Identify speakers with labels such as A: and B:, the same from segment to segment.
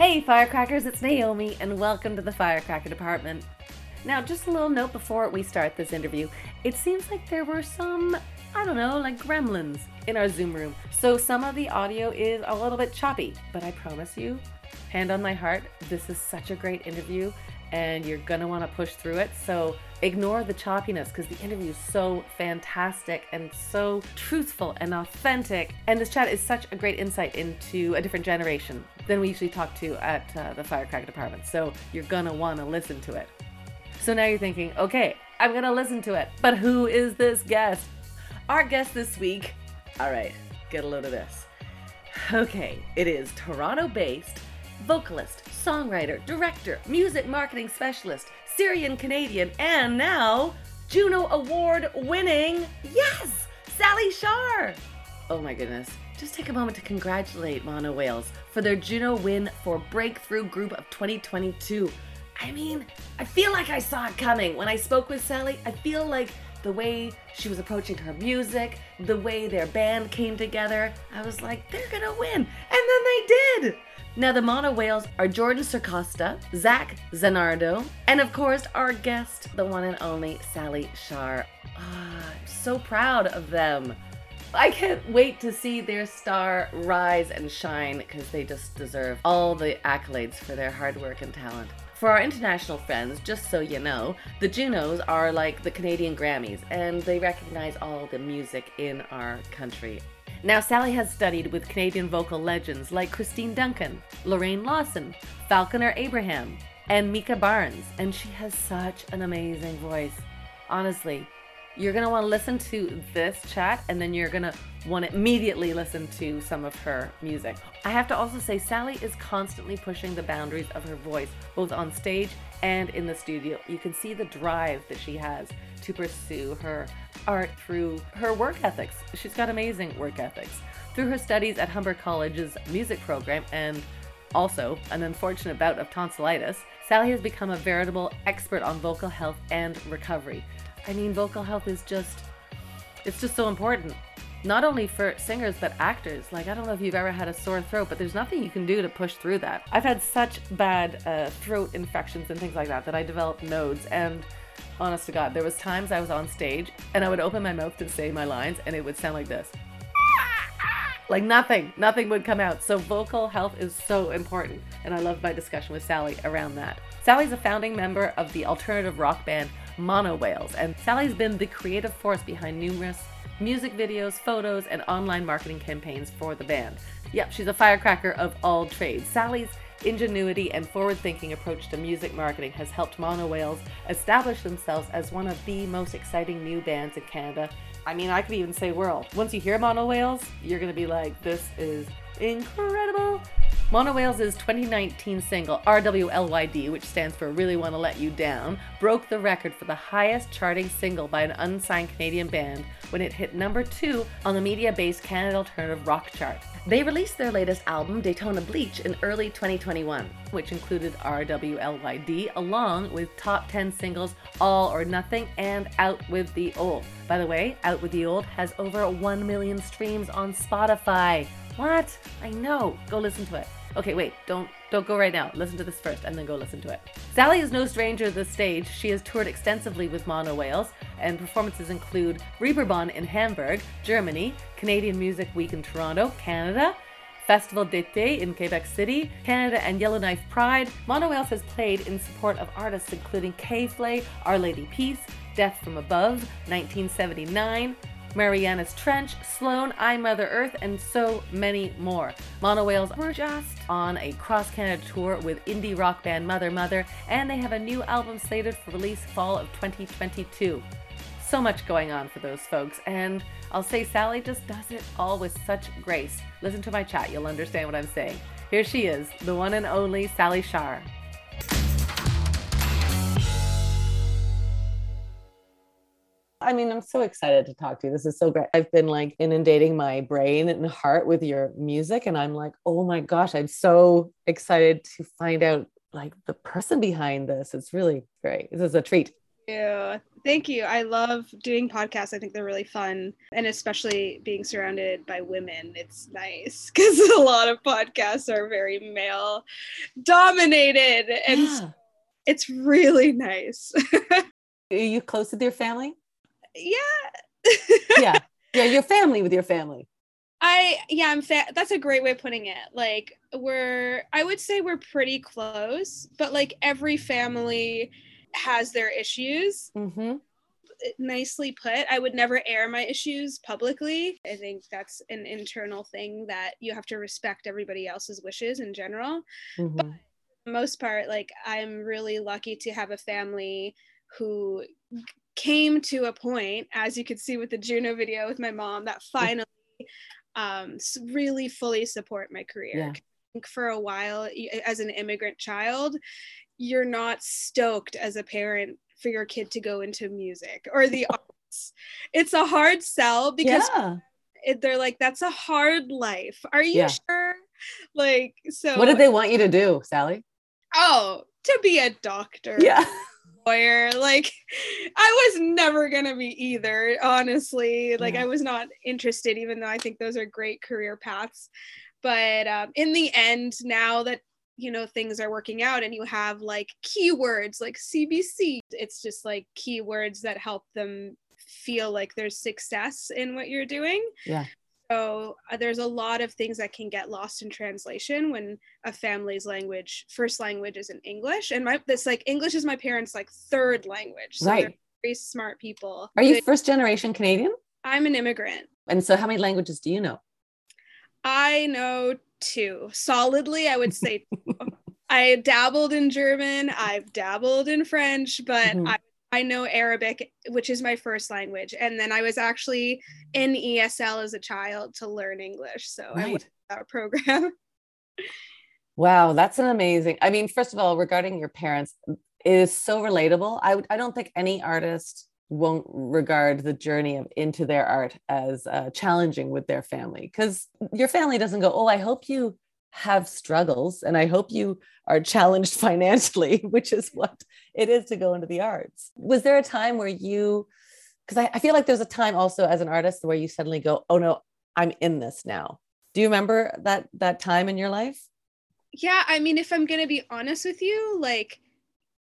A: Hey, firecrackers, it's Naomi, and welcome to the Firecracker Department. Now, just a little note before we start this interview. It seems like there were some, I don't know, like gremlins in our Zoom room. So some of the audio is a little bit choppy, but I promise you, hand on my heart, this is such a great interview and you're gonna wanna push through it. So ignore the choppiness because the interview is so fantastic and so truthful and authentic. And this chat is such a great insight into a different generation than we usually talk to at uh, the Firecracker Department. So you're gonna wanna listen to it. So now you're thinking, okay, I'm gonna listen to it. But who is this guest? Our guest this week, all right, get a load of this. Okay, it is Toronto based vocalist, songwriter, director, music marketing specialist, Syrian Canadian, and now Juno Award winning, yes, Sally Shaar. Oh my goodness. Just take a moment to congratulate Mono Whales for their Juno win for Breakthrough Group of 2022. I mean, I feel like I saw it coming. When I spoke with Sally, I feel like the way she was approaching her music, the way their band came together, I was like, they're gonna win. And then they did. Now, the Mono Whales are Jordan Circosta, Zach Zanardo, and of course, our guest, the one and only Sally Shaar. Ah, I'm so proud of them. I can't wait to see their star rise and shine because they just deserve all the accolades for their hard work and talent. For our international friends, just so you know, the Junos are like the Canadian Grammys and they recognize all the music in our country. Now, Sally has studied with Canadian vocal legends like Christine Duncan, Lorraine Lawson, Falconer Abraham, and Micah Barnes, and she has such an amazing voice. Honestly, you're want to listen to this chat and then you're to want to immediately listen to some of her music. I have to also say, Sally is constantly pushing the boundaries of her voice, both on stage and in the studio. You can see the drive that she has to pursue her art through her work ethics. She's got amazing work ethics. Through her studies at Humber College's music program and also an unfortunate bout of tonsillitis, Sally has become a veritable expert on vocal health and recovery. I mean, vocal health is just, it's just so important. Not only for singers, but actors. Like, I don't know if you've ever had a sore throat, but there's nothing you can do to push through that. I've had such bad uh, throat infections and things like that that I developed nodes. And honest to God, there was times I was on stage and I would open my mouth to say my lines and it would sound like this. Like nothing, nothing would come out. So vocal health is so important. And I love my discussion with Sally around that. Sally's a founding member of the alternative rock band Mono Whales, and Sally's been the creative force behind numerous music videos, photos, and online marketing campaigns for the band. Yep, she's a firecracker of all trades. Sally's ingenuity and forward thinking approach to music marketing has helped Mono Whales establish themselves as one of the most exciting new bands in Canada. I mean, I could even say world. Once you hear Mono Whales, you're going to be like, this is incredible. Mono Whales' 2019 single, RWLYD, which stands for Really Wanna Let You Down, broke the record for the highest charting single by an unsigned Canadian band when it hit number two on the Mediabase Canada Alternative Rock chart. They released their latest album, Daytona Bleach, in early 2021, which included RWLYD along with top 10 singles All or Nothing and Out with the Old. By the way, Out with the Old has over 1 million streams on Spotify. What? I know. Go listen to it. Okay, wait, don't don't go right now. Listen to this first and then go listen to it. Sally is no stranger to the stage. She has toured extensively with Mono Whales, and performances include Reeperbahn in Hamburg, Germany, Canadian Music Week in Toronto, Canada, Festival d'été in Quebec City, Canada and Yellowknife Pride. Mono Whales has played in support of artists including K-Flay, Our Lady Peace, Death from Above, 1979, Marianas Trench, Sloan, I Mother Earth, and so many more. Mono Whales were just on a cross Canada tour with indie rock band Mother Mother, and they have a new album slated for release fall of 2022. So much going on for those folks, and I'll say Sally just does it all with such grace. Listen to my chat, you'll understand what I'm saying. Here she is, the one and only Sally Shaar. I mean, I'm so excited to talk to you. This is so great. I've been like inundating my brain and heart with your music, and I'm like, oh my gosh, I'm so excited to find out like the person behind this. It's really great. This is a treat.
B: you. Thank you. I love doing podcasts. I think they're really fun. And especially being surrounded by women, it's nice because a lot of podcasts are very male dominated. And yeah. it's really nice.
A: are you close with your family?
B: Yeah.
A: yeah. Yeah. Your family with your family.
B: I yeah, I'm fa- that's a great way of putting it. Like we're I would say we're pretty close, but like every family has their issues.
A: Mm-hmm.
B: Nicely put. I would never air my issues publicly. I think that's an internal thing that you have to respect everybody else's wishes in general. Mm-hmm. But most part, like I'm really lucky to have a family who came to a point, as you could see with the Juno video with my mom, that finally um, really fully support my career. Yeah. For a while, as an immigrant child, you're not stoked as a parent for your kid to go into music or the arts. It's a hard sell because yeah. it, they're like, that's a hard life. Are you yeah. sure? Like, so
A: what did they want you to do, Sally?
B: Oh, to be a doctor.
A: Yeah.
B: Lawyer. Like, I was never gonna be either, honestly. Like, yeah. I was not interested, even though I think those are great career paths. But um, in the end, now that you know things are working out and you have like keywords like cbc it's just like keywords that help them feel like there's success in what you're doing
A: yeah
B: so uh, there's a lot of things that can get lost in translation when a family's language first language isn't english. And my this like english is my parents like third language.
A: So right.
B: very smart people.
A: Are you first generation canadian?
B: I'm an immigrant.
A: And so how many languages do you know?
B: I know two. Solidly i would say i dabbled in german. I've dabbled in french but mm-hmm. i I know Arabic, which is my first language. And then I was actually in ESL as a child to learn English. So right. I went that program.
A: wow, that's an amazing. I mean, first of all, regarding your parents, it is so relatable. I, I don't think any artist won't regard the journey of into their art as uh, challenging with their family because your family doesn't go oh i hope you have struggles and i hope you are challenged financially which is what it is to go into the arts. Was there a time where you because I, I feel like there's a time also as an artist where you suddenly go oh no i'm in this now. Do you remember that that time in your life?
B: Yeah i mean if i'm gonna be honest with you like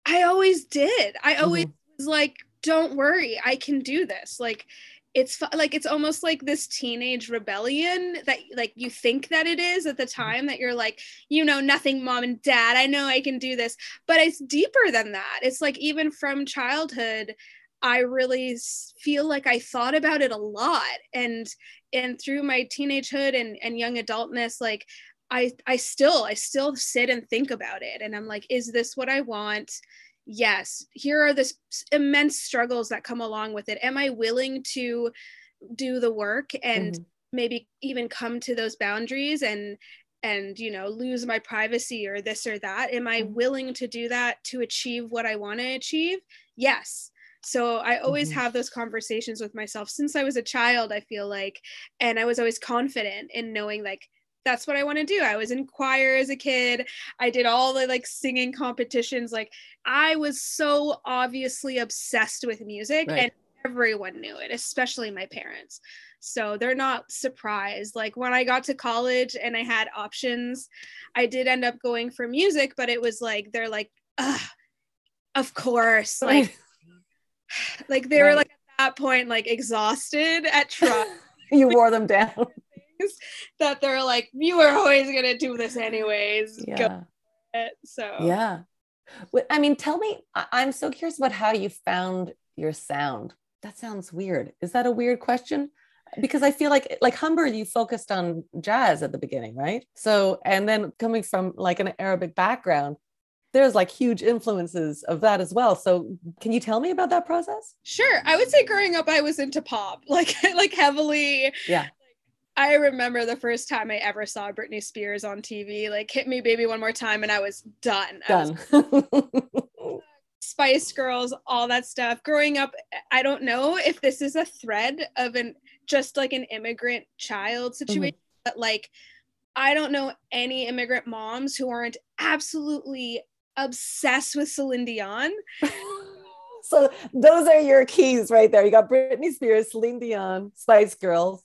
B: i always did. I always mm-hmm. was like don't worry i can do this. Like it's like it's almost like this teenage rebellion that like you think that it is at the mm-hmm. time that you're like you know nothing mom and dad. I know i can do this. But it's deeper than that. It's like even from childhood i really feel like i thought about it a lot. And and through my teenagehood and and young adultness like i i still i still sit and think about it. And i'm like is this what i want yes here are the immense struggles that come along with it am i willing to do the work and mm-hmm. maybe even come to those boundaries and and you know lose my privacy or this or that am i mm-hmm. willing to do that to achieve what i want to achieve yes so i always mm-hmm. have those conversations with myself since i was a child i feel like and i was always confident in knowing like that's what I want to do. I was in choir as a kid. I did all the like singing competitions. Like I was so obviously obsessed with music right. and everyone knew it, especially my parents. So they're not surprised. Like when I got to college and I had options, I did end up going for music, but it was like they're like, of course. Like like they right. were like at that point like exhausted at trying.
A: you wore them down
B: that they're like, you were always gonna do this anyways.
A: Yeah.
B: So
A: yeah. I mean, tell me, I'm so curious about how you found your sound. That sounds weird. Is that a weird question? Because I feel like like Humber, you focused on jazz at the beginning, right? So and then coming from like an Arabic background, there's like huge influences of that as well. So can you tell me about that process?
B: Sure. I would say growing up I was into pop, like like heavily.
A: Yeah.
B: I remember the first time I ever saw Britney Spears on TV, like hit me baby one more time and I was done.
A: Done.
B: Was, Spice Girls, all that stuff. Growing up, I don't know if this is a thread of an just like an immigrant child situation, mm-hmm. but like I don't know any immigrant moms who aren't absolutely obsessed with Celine Dion.
A: so those are your keys right there. You got Britney Spears, Celine Dion, Spice Girls.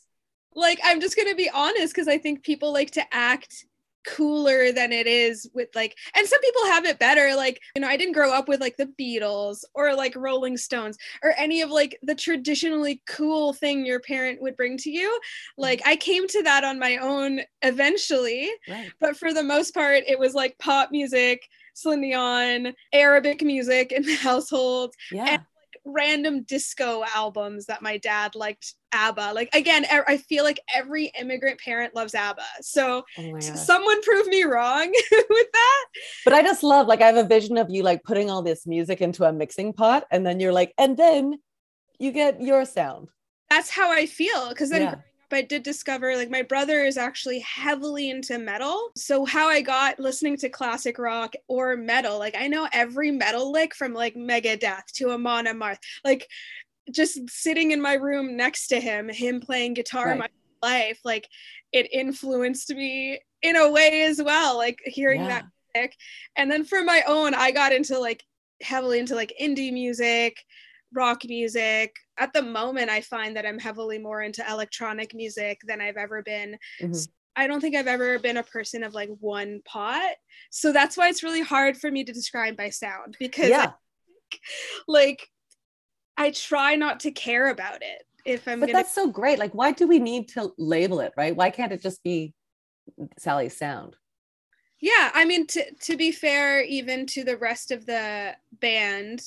B: Like I'm just gonna be honest because I think people like to act cooler than it is with like and some people have it better like you know i didn't grow up with like the beatles or like rolling stones or any of like the traditionally cool thing your parent would bring to you like i came to that on my own eventually right. but for the most part it was like pop music Celine Dion, Arabic music in the household, yeah. And random disco albums that my dad liked ABBA. Like again, I feel like every immigrant parent loves ABBA. So oh someone prove me wrong with that.
A: But I just love like I have a vision of you like putting all this music into a mixing pot and then you're like and then you get your sound.
B: That's how I feel because then yeah but I did discover like my brother is actually heavily into metal. So how I got listening to classic rock or metal, like I know every metal lick from like Megadeth to Amon Amarth, like just sitting in my room next to him, him playing guitar right. my life, like it influenced me in a way as well, like hearing yeah. that music. And then for my own, I got into like heavily into like indie music, rock music. At the moment, I find that I'm heavily more into electronic music than I've ever been. Mm-hmm. So I don't think I've ever been a person of like one pot. So that's why it's really hard for me to describe my sound because yeah. I, like I try not to care about it if I'm
A: But gonna... that's so great. Like why do we need to label it, right? Why can't it just be Sally's sound?
B: Yeah, I mean to to be fair even to the rest of the band,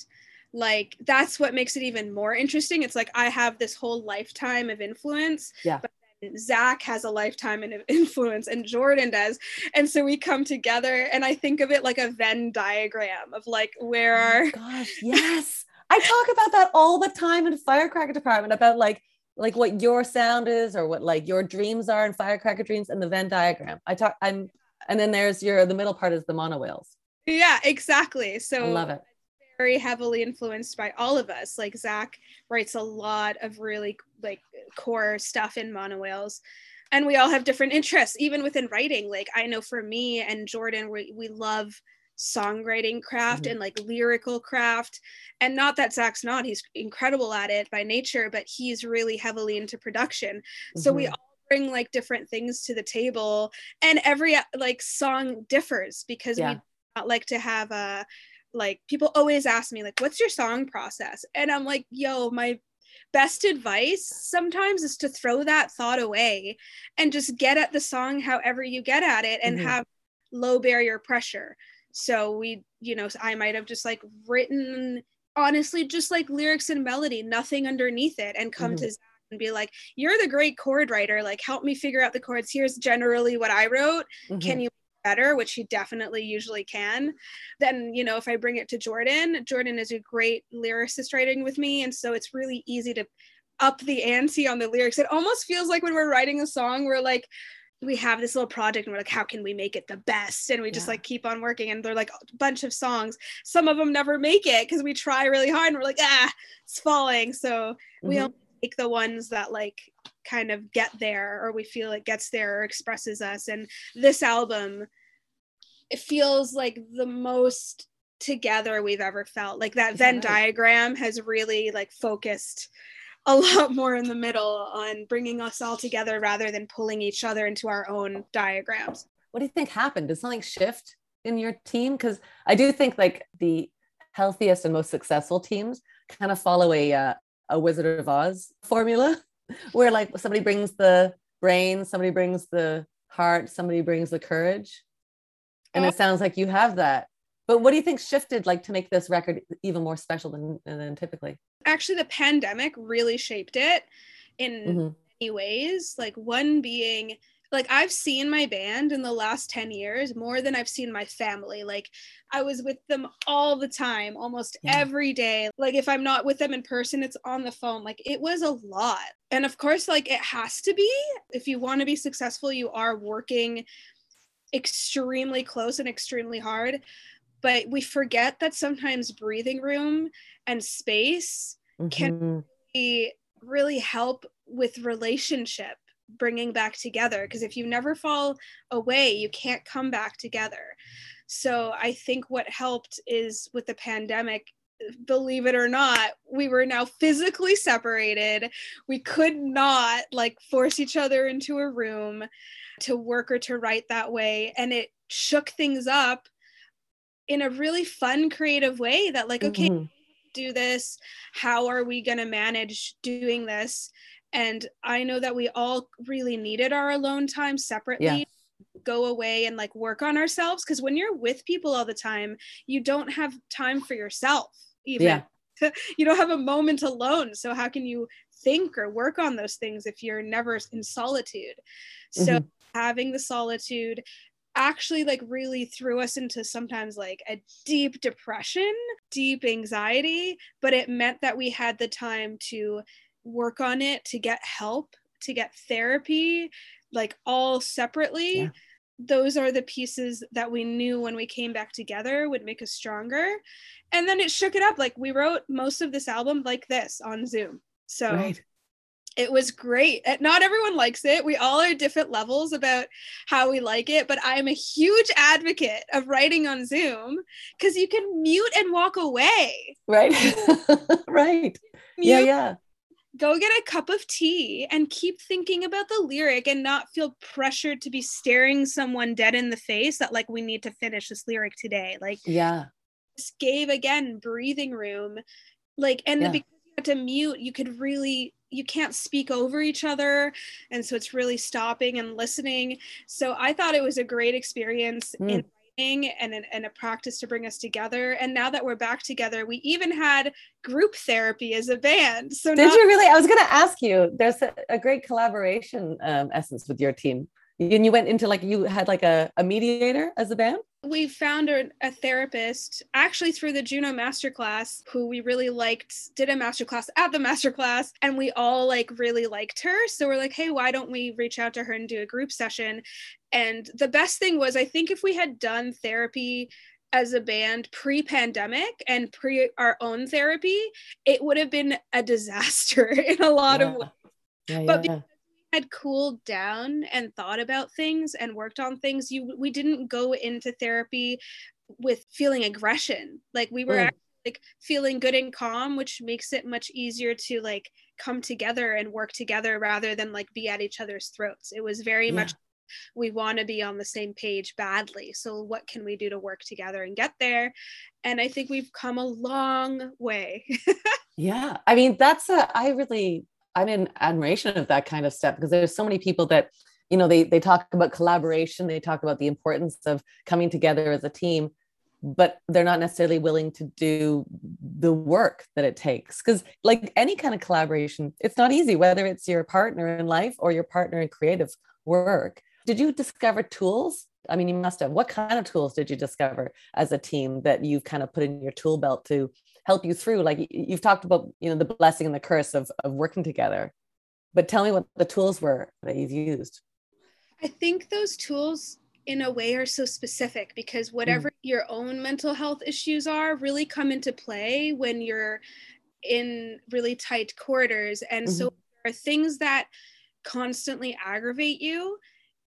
B: like that's what makes it even more interesting it's like i have this whole lifetime of influence
A: yeah
B: but Zach has a lifetime of influence and Jordan does. And so we come together and I think of it like a Venn diagram of like where oh our
A: gosh, yes. I talk about that all the time in firecracker department about like like what your sound is or what like your dreams are in firecracker dreams and the Venn diagram. I talk I'm and then there's your the middle part is the mono whales.
B: Yeah, exactly. So
A: I love it
B: very heavily influenced by all of us. Like Zach writes a lot of really like core stuff in mono whales. And we all have different interests, even within writing. Like I know for me and Jordan, we, we love songwriting craft mm-hmm. and like lyrical craft. And not that Zach's not, he's incredible at it by nature, but he's really heavily into production. Mm-hmm. So we mm-hmm. all bring like different things to the table and every like song differs because yeah. we like to have a like people always ask me like what's your song process and i'm like yo my best advice sometimes is to throw that thought away and just get at the song however you get at it and mm-hmm. have low barrier pressure so we you know i might have just like written honestly just like lyrics and melody nothing underneath it and come mm-hmm. to Zach and be like you're the great chord writer like help me figure out the chords here's generally what i wrote mm-hmm. can you better, which he definitely usually can, then, you know, if I bring it to Jordan, Jordan is a great lyricist writing with me. And so it's really easy to up the ante on the lyrics. It almost feels like when we're writing a song, we're like, we have this little project and we're like, how can we make it the best? And we just yeah. like keep on working. And they're like a bunch of songs. Some of them never make it because we try really hard and we're like, ah, it's falling. So mm-hmm. we only take the ones that like kind of get there or we feel it gets there or expresses us. And this album it feels like the most together we've ever felt. Like that venn diagram has really like focused a lot more in the middle on bringing us all together rather than pulling each other into our own diagrams.
A: What do you think happened? Did something shift in your team? Because i do think like the healthiest and most successful teams kind of follow a uh, a wizard of oz formula where like somebody brings the brain, somebody brings the heart, somebody brings the courage. And it sounds like you have that. But what do you think shifted like to make this record even more special than, than typically?
B: Actually, the pandemic really shaped it in mm-hmm. many ways. Like one being like I've seen my band in the last 10 years more than I've seen my family. Like I was with them all the time, almost yeah. every day. Like if I'm not with them in person, it's on the phone. Like it was a lot. And of course, like it has to be. If you want to be successful, you are working extremely close and extremely hard. But we forget that sometimes breathing room and space mm-hmm. can be, really help with relationship bringing back together because if you never fall away you can't come back together so i think what helped is with the pandemic believe it or not, we were now physically separated. We could not like force each other into a room to work or to write that way. And it shook things up in a really fun, creative way that, like, okay, mm-hmm. do this. How are we going to manage doing this? And I know that we all really needed our alone time separately. Yeah go away and like work on ourselves because when you're with people all the time you don't have time for yourself even yeah. you don't have a moment alone so how can you think or work on those things if you're never in solitude so mm-hmm. having the solitude actually like really threw us into sometimes like a deep depression deep anxiety but it meant that we had the time to work on it to get help to get therapy like all separately yeah those are the pieces that we knew when we came back together would make us stronger. And then it shook it up. Like we wrote most of this album like this on Zoom. So right. it was great. Eh, not everyone likes it. We all are different levels about how we like it, but I'm a huge advocate of writing on Zoom because you can mute and walk away.
A: Right. right. Mute, yeah, yeah
B: go get a cup of tea and keep thinking about the lyric and not feel pressured to be staring someone dead in the face that like we need to finish this lyric today. Like
A: yeah.
B: this gave again breathing room. Like and yeah. because you had to mute you could really you can't speak over each other. And so it's really stopping and listening. So i thought it was a great experience mm. in and, and a practice to bring us together. And now that we're back together, we even had group therapy as a band. So
A: did not- you really? I was going to ask you. There's a, a great collaboration um, essence with your team, and you went into like you had like a, a mediator as a band
B: we found a, a, therapist actually through the Juno masterclass who we really liked, did a masterclass at the masterclass, and we all like really liked her. So we're like, hey, why don't we reach out to her and do a group session? And the best thing was, I think if we had done therapy as a band pre pandemic and pre our own therapy, it would have been a disaster in a lot yeah. of ways. Yeah, but yeah had cooled down and thought about things and worked on things you we didn't go into therapy with feeling aggression. Like we were mm. actually, like feeling good and calm which makes it much easier to like come together and work together rather than like be at each other's throats. It was very yeah. much we want to be on the same page badly. So what can we do to work together and get there? And i think we've come a long way.
A: Yeah. I mean that's a i really I'm in admiration of that kind of stuff because there's so many people that, you know, they they talk about collaboration, they talk about the importance of coming together as a team, but they're not necessarily willing to do the work that it takes. Because like any kind of collaboration, it's not easy, whether it's your partner in life or your partner in creative work. Did you discover tools? I mean, you must have. What kind of tools did you discover as a team that you've kind of put in your tool belt to help you through like you've talked about you know the blessing and the curse of, of working together but tell me what the tools were that you've used
B: i think those tools in a way are so specific because whatever mm. your own mental health issues are really come into play when you're in really tight quarters and mm-hmm. so there are things that constantly aggravate you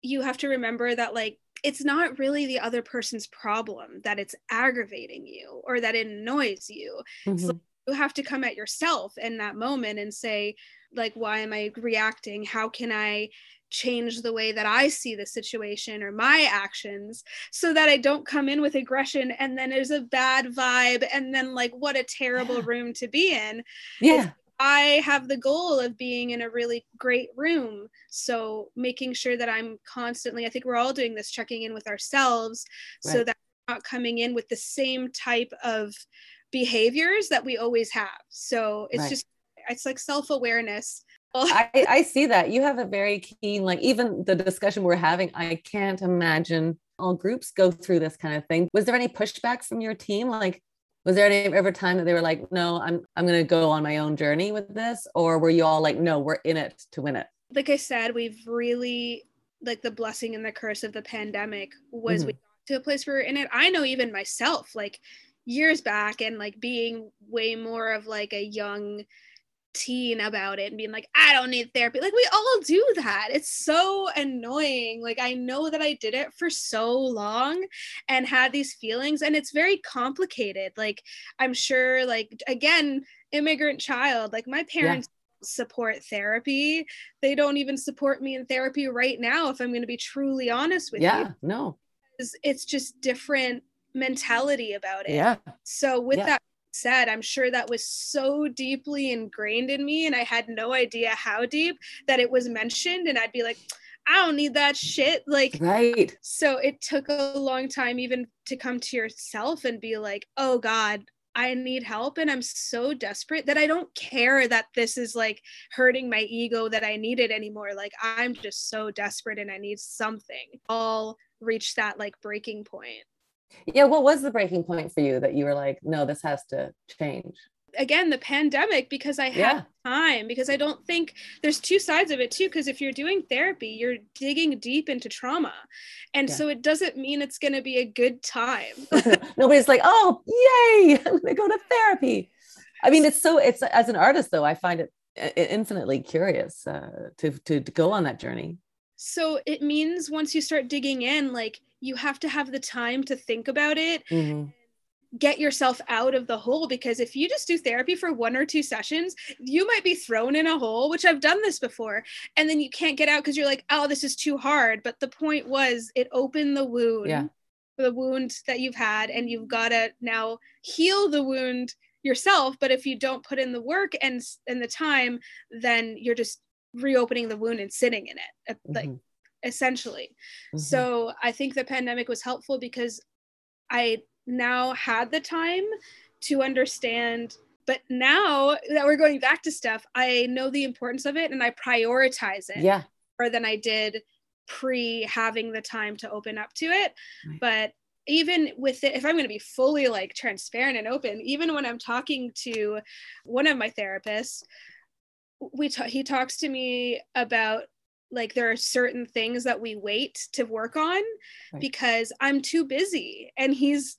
B: you have to remember that like it's not really the other person's problem that it's aggravating you or that it annoys you. Mm-hmm. So you have to come at yourself in that moment and say, like, why am I reacting? How can I change the way that I see the situation or my actions so that I don't come in with aggression and then there's a bad vibe and then like what a terrible yeah. room to be in.
A: Yeah.
B: I have the goal of being in a really great room. So making sure that I'm constantly, I think we're all doing this, checking in with ourselves right. so that we're not coming in with the same type of behaviors that we always have. So it's right. just, it's like self awareness.
A: I, I see that you have a very keen, like even the discussion we're having, I can't imagine all groups go through this kind of thing. Was there any pushback from your team? Like, was there any ever time that they were like no i'm i'm going to go on my own journey with this or were you all like no we're in it to win it
B: like i said we've really like the blessing and the curse of the pandemic was mm-hmm. we got to a place where we're in it i know even myself like years back and like being way more of like a young teen about it and being like, I don't need therapy. Like, we all do that. It's so annoying. Like, I know that I did it for so long and had these feelings, and it's very complicated. Like, I'm sure, like, again, immigrant child, like, my parents. Yeah. support therapy they don't even support me in therapy right now if i'm going to be truly honest with
A: yeah,
B: you
A: yeah no
B: it's just different mentality about it
A: yeah
B: so with yeah. that said i'm sure that was so deeply ingrained in me and i had no idea how deep that it was mentioned and i'd be like i don't need that shit like
A: right
B: so it took a long time even to come to yourself and be like oh god I need help and I'm so desperate that I don't care that this is like hurting my ego that I need it anymore. Like I'm just so desperate and I need something. All reach that like breaking point.
A: Yeah, what was the breaking point for you that you were like, no, this has to change?
B: Again, the pandemic because I had yeah. time because I don't think there's two sides of it too because if you're doing therapy, you're digging deep into trauma. And yeah. so it doesn't mean it's going to be a good time.
A: Nobody's like, "Oh, yay, I'm going to go to therapy." I mean, it's so it's as an artist though, I find it infinitely curious uh, to, to to go on that journey.
B: So it means once you start digging in like you have to have the time to think about it mm-hmm. get yourself out of the hole because if you just do therapy for one or two sessions you might be thrown in a hole which i've done this before and then you can't get out because you're like oh this is too hard but the point was it opened the wound
A: yeah.
B: the wound that you've had and you've got to now heal the wound yourself but if you don't put in the work and and the time then you're just reopening the wound and sitting in it like mm-hmm essentially. Mm-hmm. So I think the pandemic was helpful because I now had the time to understand. But now that we're going back to stuff, I know the importance of it and I prioritize it
A: yeah.
B: more than I did pre having the time to open up to it. Right. But even with it, if I'm going to be fully like transparent and open, even when I'm talking to one of my therapists, we ta- he talks to me about like there are certain things that we wait to work on right. because I'm too busy and he's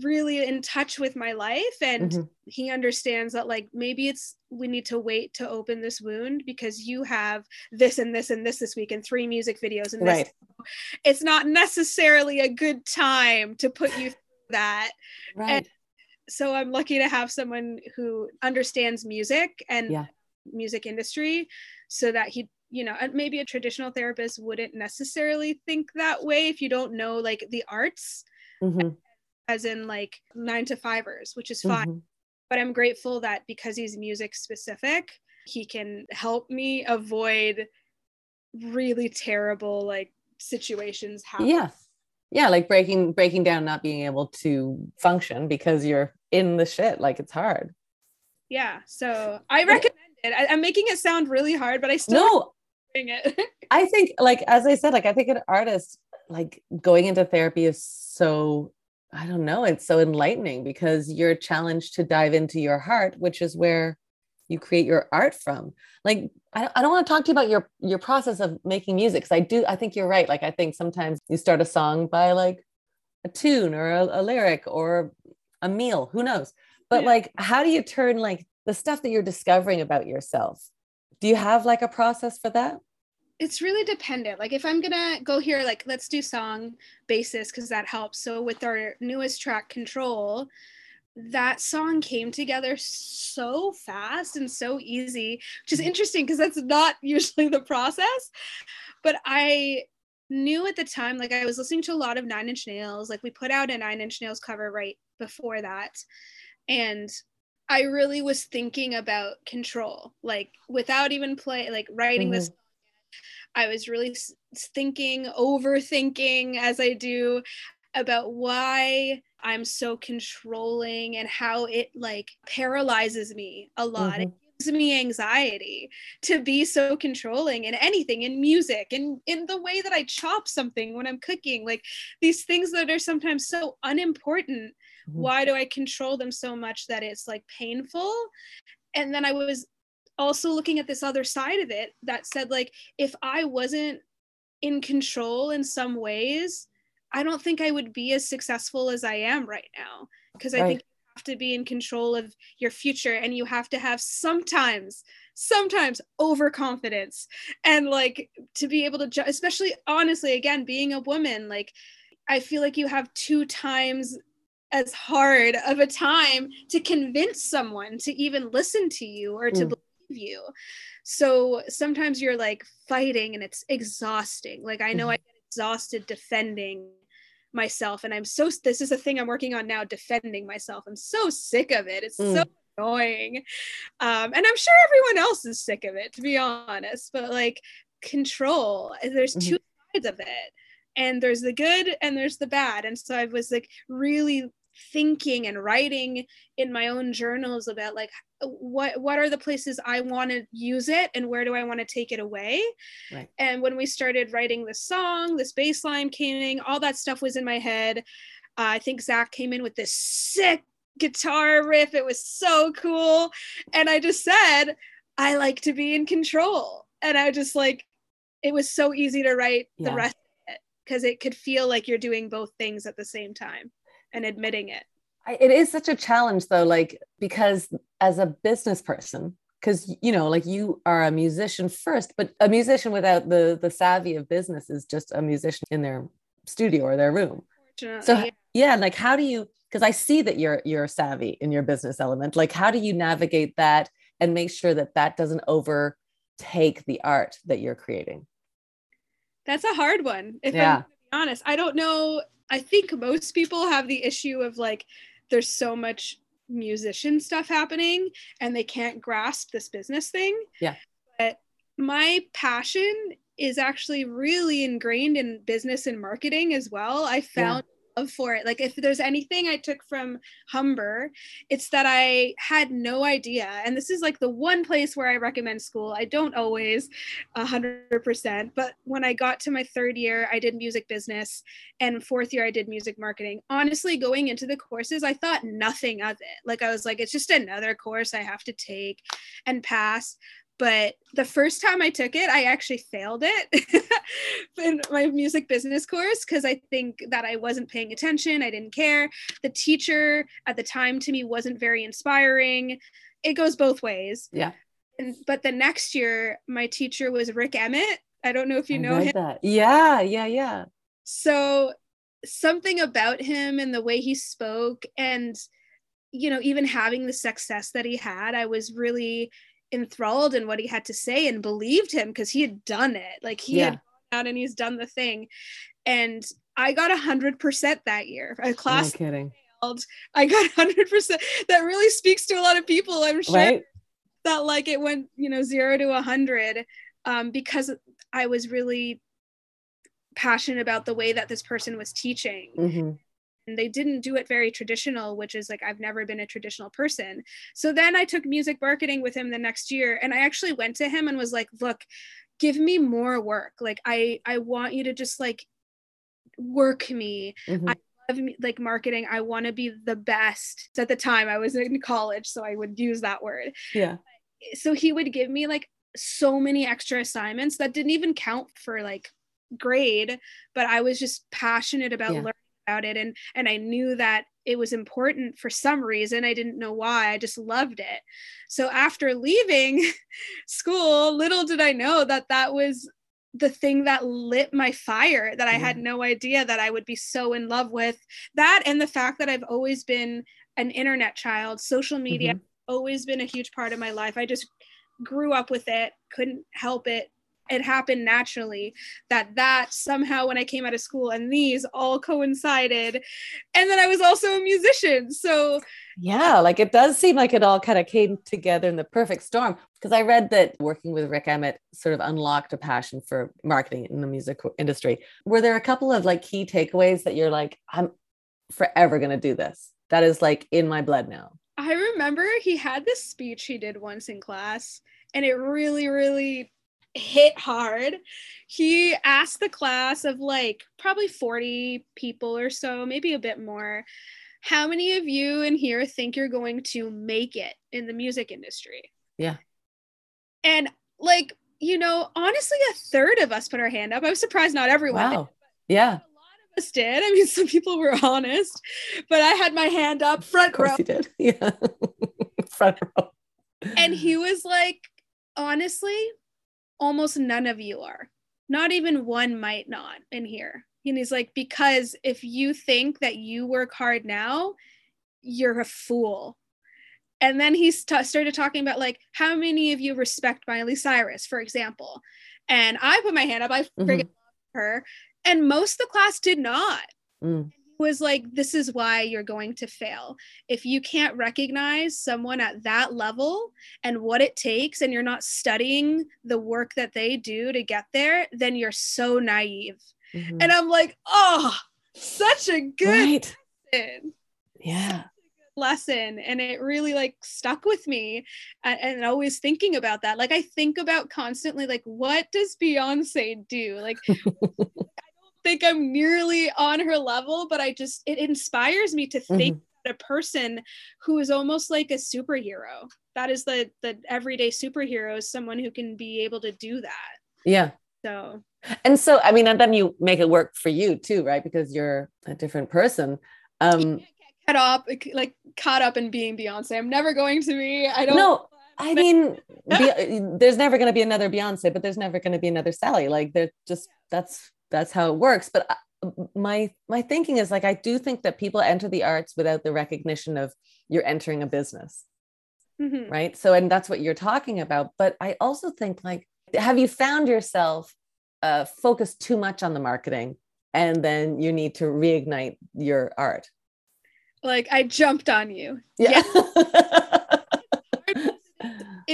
B: really in touch with my life and mm-hmm. he understands that like maybe it's we need to wait to open this wound because you have this and this and this this week and three music videos and
A: right.
B: this it's not necessarily a good time to put you through that
A: right and
B: so i'm lucky to have someone who understands music and
A: yeah.
B: music industry so that he you know maybe a traditional therapist wouldn't necessarily think that way if you don't know like the arts mm-hmm. as in like nine to fivers which is fine mm-hmm. but i'm grateful that because he's music specific he can help me avoid really terrible like situations
A: happening. yeah yeah like breaking breaking down not being able to function because you're in the shit like it's hard
B: yeah so i recommend it I, am making it sound really hard but i still
A: no it. I think, like, as I said, like, I think an artist, like, going into therapy is so, I don't know, it's so enlightening because you're challenged to dive into your heart, which is where you create your art from. Like, I, I don't want to talk to you about your your process of making music because I do, I think you're right. Like, I think sometimes you start a song by like a tune or a, a lyric or a meal, who knows? But yeah. like, how do you turn like the stuff that you're discovering about yourself do you have like a process for that?
B: It's really dependent. Like if i'm gonna go here like let's do song basis because that helps. So with our newest track control that song came together so fast and so easy which is mm-hmm. interesting because that's not usually the process. But i knew at the time like i was listening to a lot of nine inch nails. Like we put out a nine inch nails cover right before that. And I really was thinking about control, like without even play, like writing mm-hmm. this. I was really thinking, overthinking as I do about why I'm so controlling and how it like paralyzes me a lot. Mm-hmm. It gives me anxiety to be so controlling in anything, in music, and in the way that I chop something when I'm cooking. Like these things that are sometimes so unimportant mm-hmm. why do i control them so much that it's like painful? And then i was also looking at this other side of it that said like if i wasn't in control in some ways i don't think i would be as successful as i am right now. Because i think you have to be in control of your future and you have to have sometimes sometimes overconfidence and like to be able to ju- especially honestly again being a woman like i feel like you have two times as hard of a time to convince someone to even listen to you or to mm. believe you so sometimes you're like fighting and it's exhausting like i know mm. i get exhausted defending myself and i'm so this is a thing i'm working on now defending myself i'm so sick of it it's mm. so annoying um, and i'm sure everyone else is sick of it to be honest but like control there's mm-hmm. two sides of it and there's the good and there's the bad and so i was like really thinking and writing in my own journals about like what what are the places I want to use it and where do I want to take it away. Right. And when we started writing the song, this bass line came in, all that stuff was in my head. Uh, I think Zach came in with this sick guitar riff. It was so cool. And I just said, I like to be in control. And I just like, it was so easy to write yeah. the rest of it because it could feel like you're doing both things at the same time and admitting it
A: it is such a challenge though like because as a business person because you know like you are a musician first but a musician without the the savvy of business is just a musician in their studio or their room so yeah. yeah like how do you because i see that you're you're savvy in your business element like how do you navigate that and make sure that that doesn't overtake the art that you're creating
B: that's a hard one if yeah. i'm honest i don't know I think most people have the issue of like there's so much musician stuff happening and they can't grasp this business thing.
A: Yeah.
B: But my passion is actually really ingrained in business and marketing as well. I found love for it. Like if there's anything I took from Humber, it's that I had no idea. And this is like the one place where I recommend school. I don't always a hundred percent, but when I got to my third year, I did music business and fourth year I did music marketing. Honestly, going into the courses, I thought nothing of it. Like I was like, it's just another course I have to take and pass but the first time I took it, I actually failed it in my music business course because I think that I wasn't paying attention. I didn't care. The teacher at the time to me wasn't very inspiring. It goes both ways.
A: Yeah.
B: And, but the next year, my teacher was Rik Emmett. I don't know if you I know him. That.
A: Yeah, yeah, yeah.
B: So something about him and the way he spoke and you know even having the success that he had i was really enthralled in what he had to say and believed him because he had done it. Like he yeah. had gone out and he's done the thing. And I got a hundred percent that year. A class
A: no kidding.
B: Failed. I got hundred percent. That really speaks to a lot of people, I'm sure. Right? That like it went, you know, zero to a hundred. Um, because I was really passionate about the way that this person was teaching. Mm-hmm and they didn't do it very traditional which is like i've never been a traditional person. So then i took music marketing with him the next year and i actually went to him and was like look give me more work. Like i i want you to just like work me. Mm-hmm. i love like marketing. I want to be the best. At the time i was in college so i would use that word.
A: Yeah.
B: So he would give me like so many extra assignments that didn't even count for like grade but i was just passionate about yeah. learning about it. And and I knew that it was important for some reason. I didn't know why. I just loved it. So after leaving school little did I know that that was the thing that lit my fire that I had no idea that I would be so in love with that and the fact that I've always been an internet child. Social media mm-hmm. always been a huge part of my life. I just grew up with it couldn't help it it happened naturally that that somehow when i came out of school and these all coincided. And then i was also a musician. So
A: yeah like it does seem like it all kind of came together in the perfect storm. Because i read that working with Rik Emmett sort of unlocked a passion for marketing in the music industry. Were there a couple of like key takeaways that you're like i'm forever going to do this? That is like in my blood now.
B: I remember he had this speech he did once in class and it really really hit hard. He asked the class of like probably 40 people or so, maybe a bit more, how many of you in here think you're going to make it in the music industry?
A: Yeah.
B: And like, you know, honestly, a third of us put our hand up. I was surprised not everyone.
A: Wow. Did, yeah. A
B: lot of us did. I mean, some people were honest, but I had my hand up front
A: Of course
B: row.
A: you did. Yeah. Front row.
B: And he was like, honestly, almost none of you are. Not even one might not in here. And he's like, because if you think that you work hard now, you're a fool. And then he st- started talking about like how many of you respect Miley Cyrus, for example. And I put my hand up. I
A: Mhm.
B: love her, and most of the class did not
A: Mm.
B: Was like this is why you're going to fail if you can't recognize someone at that level and what it takes and you're not studying the work that they do to get there then you're so naive
A: Mhm.
B: and i'm like oh such a good
A: right.
B: lesson,
A: Yeah.
B: lesson and it really like stuck with me and, and always thinking about that like i think about constantly like what does beyonce do like think I'm nearly on her level, but I just it inspires me to think that a person who is almost like a superhero. That is the the everyday superhero is someone who can be able to do that.
A: Yeah.
B: So
A: And so, I mean, and then you make it work for you too, right? Because you're a different person. Um,
B: caught up like caught up in being Beyonce. I'm never going to be. I don't
A: no, I mean, Be- there's never going to be another Beyonce, but there's never going to be another Sally. Like, they're just that's that's how it works. But I- my my thinking is like, I do think that people enter the arts without the recognition of you're entering a business,
B: Mhm.
A: right? So, and that's what you're talking about. But I also think like, have you found yourself uh, focused too much on the marketing, and then you need to reignite your art?
B: like I jumped on you.
A: Yeah.
B: It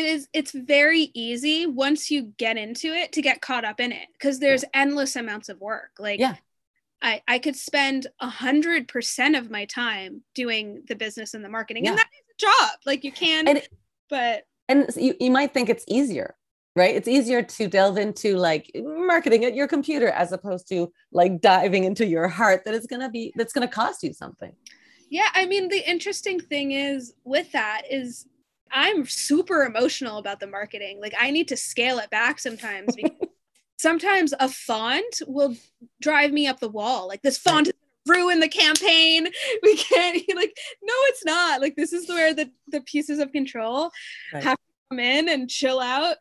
B: is it's very easy once you get into it to get caught up in it because there's endless amounts of work. Like
A: Yeah.
B: I, I could spend a hundred percent of my time doing the business and the marketing.
A: Yeah.
B: And that is a job. Like you can
A: And
B: but
A: and you, you might think it's easier right it's easier to delve into like marketing at your computer as opposed to like diving into your heart that it's going to be that's going to cost you something
B: yeah, I mean the interesting thing is with that is I'm super emotional about the marketing. Like I need to scale it back sometimes because sometimes a font will drive me up the wall. Like this font ruin the campaign. We can't like no, it's not. Like this is where the the pieces of control
A: Right.
B: have to come in and chill out.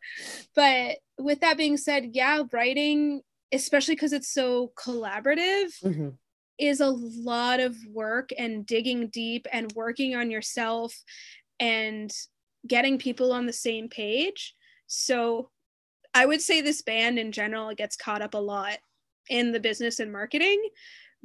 B: But with that being said, yeah, writing, especially because it's so collaborative,
A: Mhm.
B: is a lot of work and digging deep and working on yourself and getting people on the same page. So I would say this band in general gets caught up a lot in the business and marketing.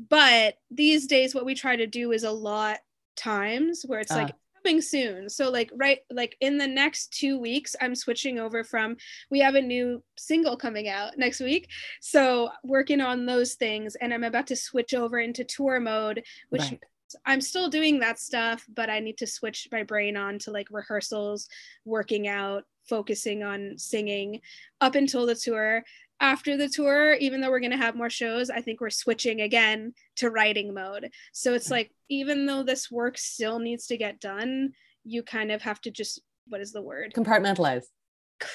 B: But these days, what we try to do is a lot times where it's like
A: Ah.
B: coming soon. So like right like in the next two weeks, I'm switching over from we have a new single coming out next week. So working on those things and I'm about to switch over into tour mode, which
A: Right.
B: I'm still doing that stuff, but I need to switch my brain on to like rehearsals, working out, focusing on singing up until the tour. After the tour, even though we're going to have more shows, I think we're switching again to writing mode. So it's mm. like, even though this work still needs to get done, you kind of have to just, what is the word?
A: compartmentalize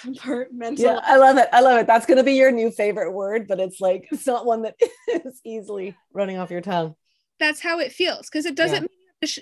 B: Compartmentalize.
A: yeah i love it i love it that's going to be your new favorite word but it's like it's not one that is easily running off your tongue
B: that's how it feels because it doesn't
A: Yeah.
B: mean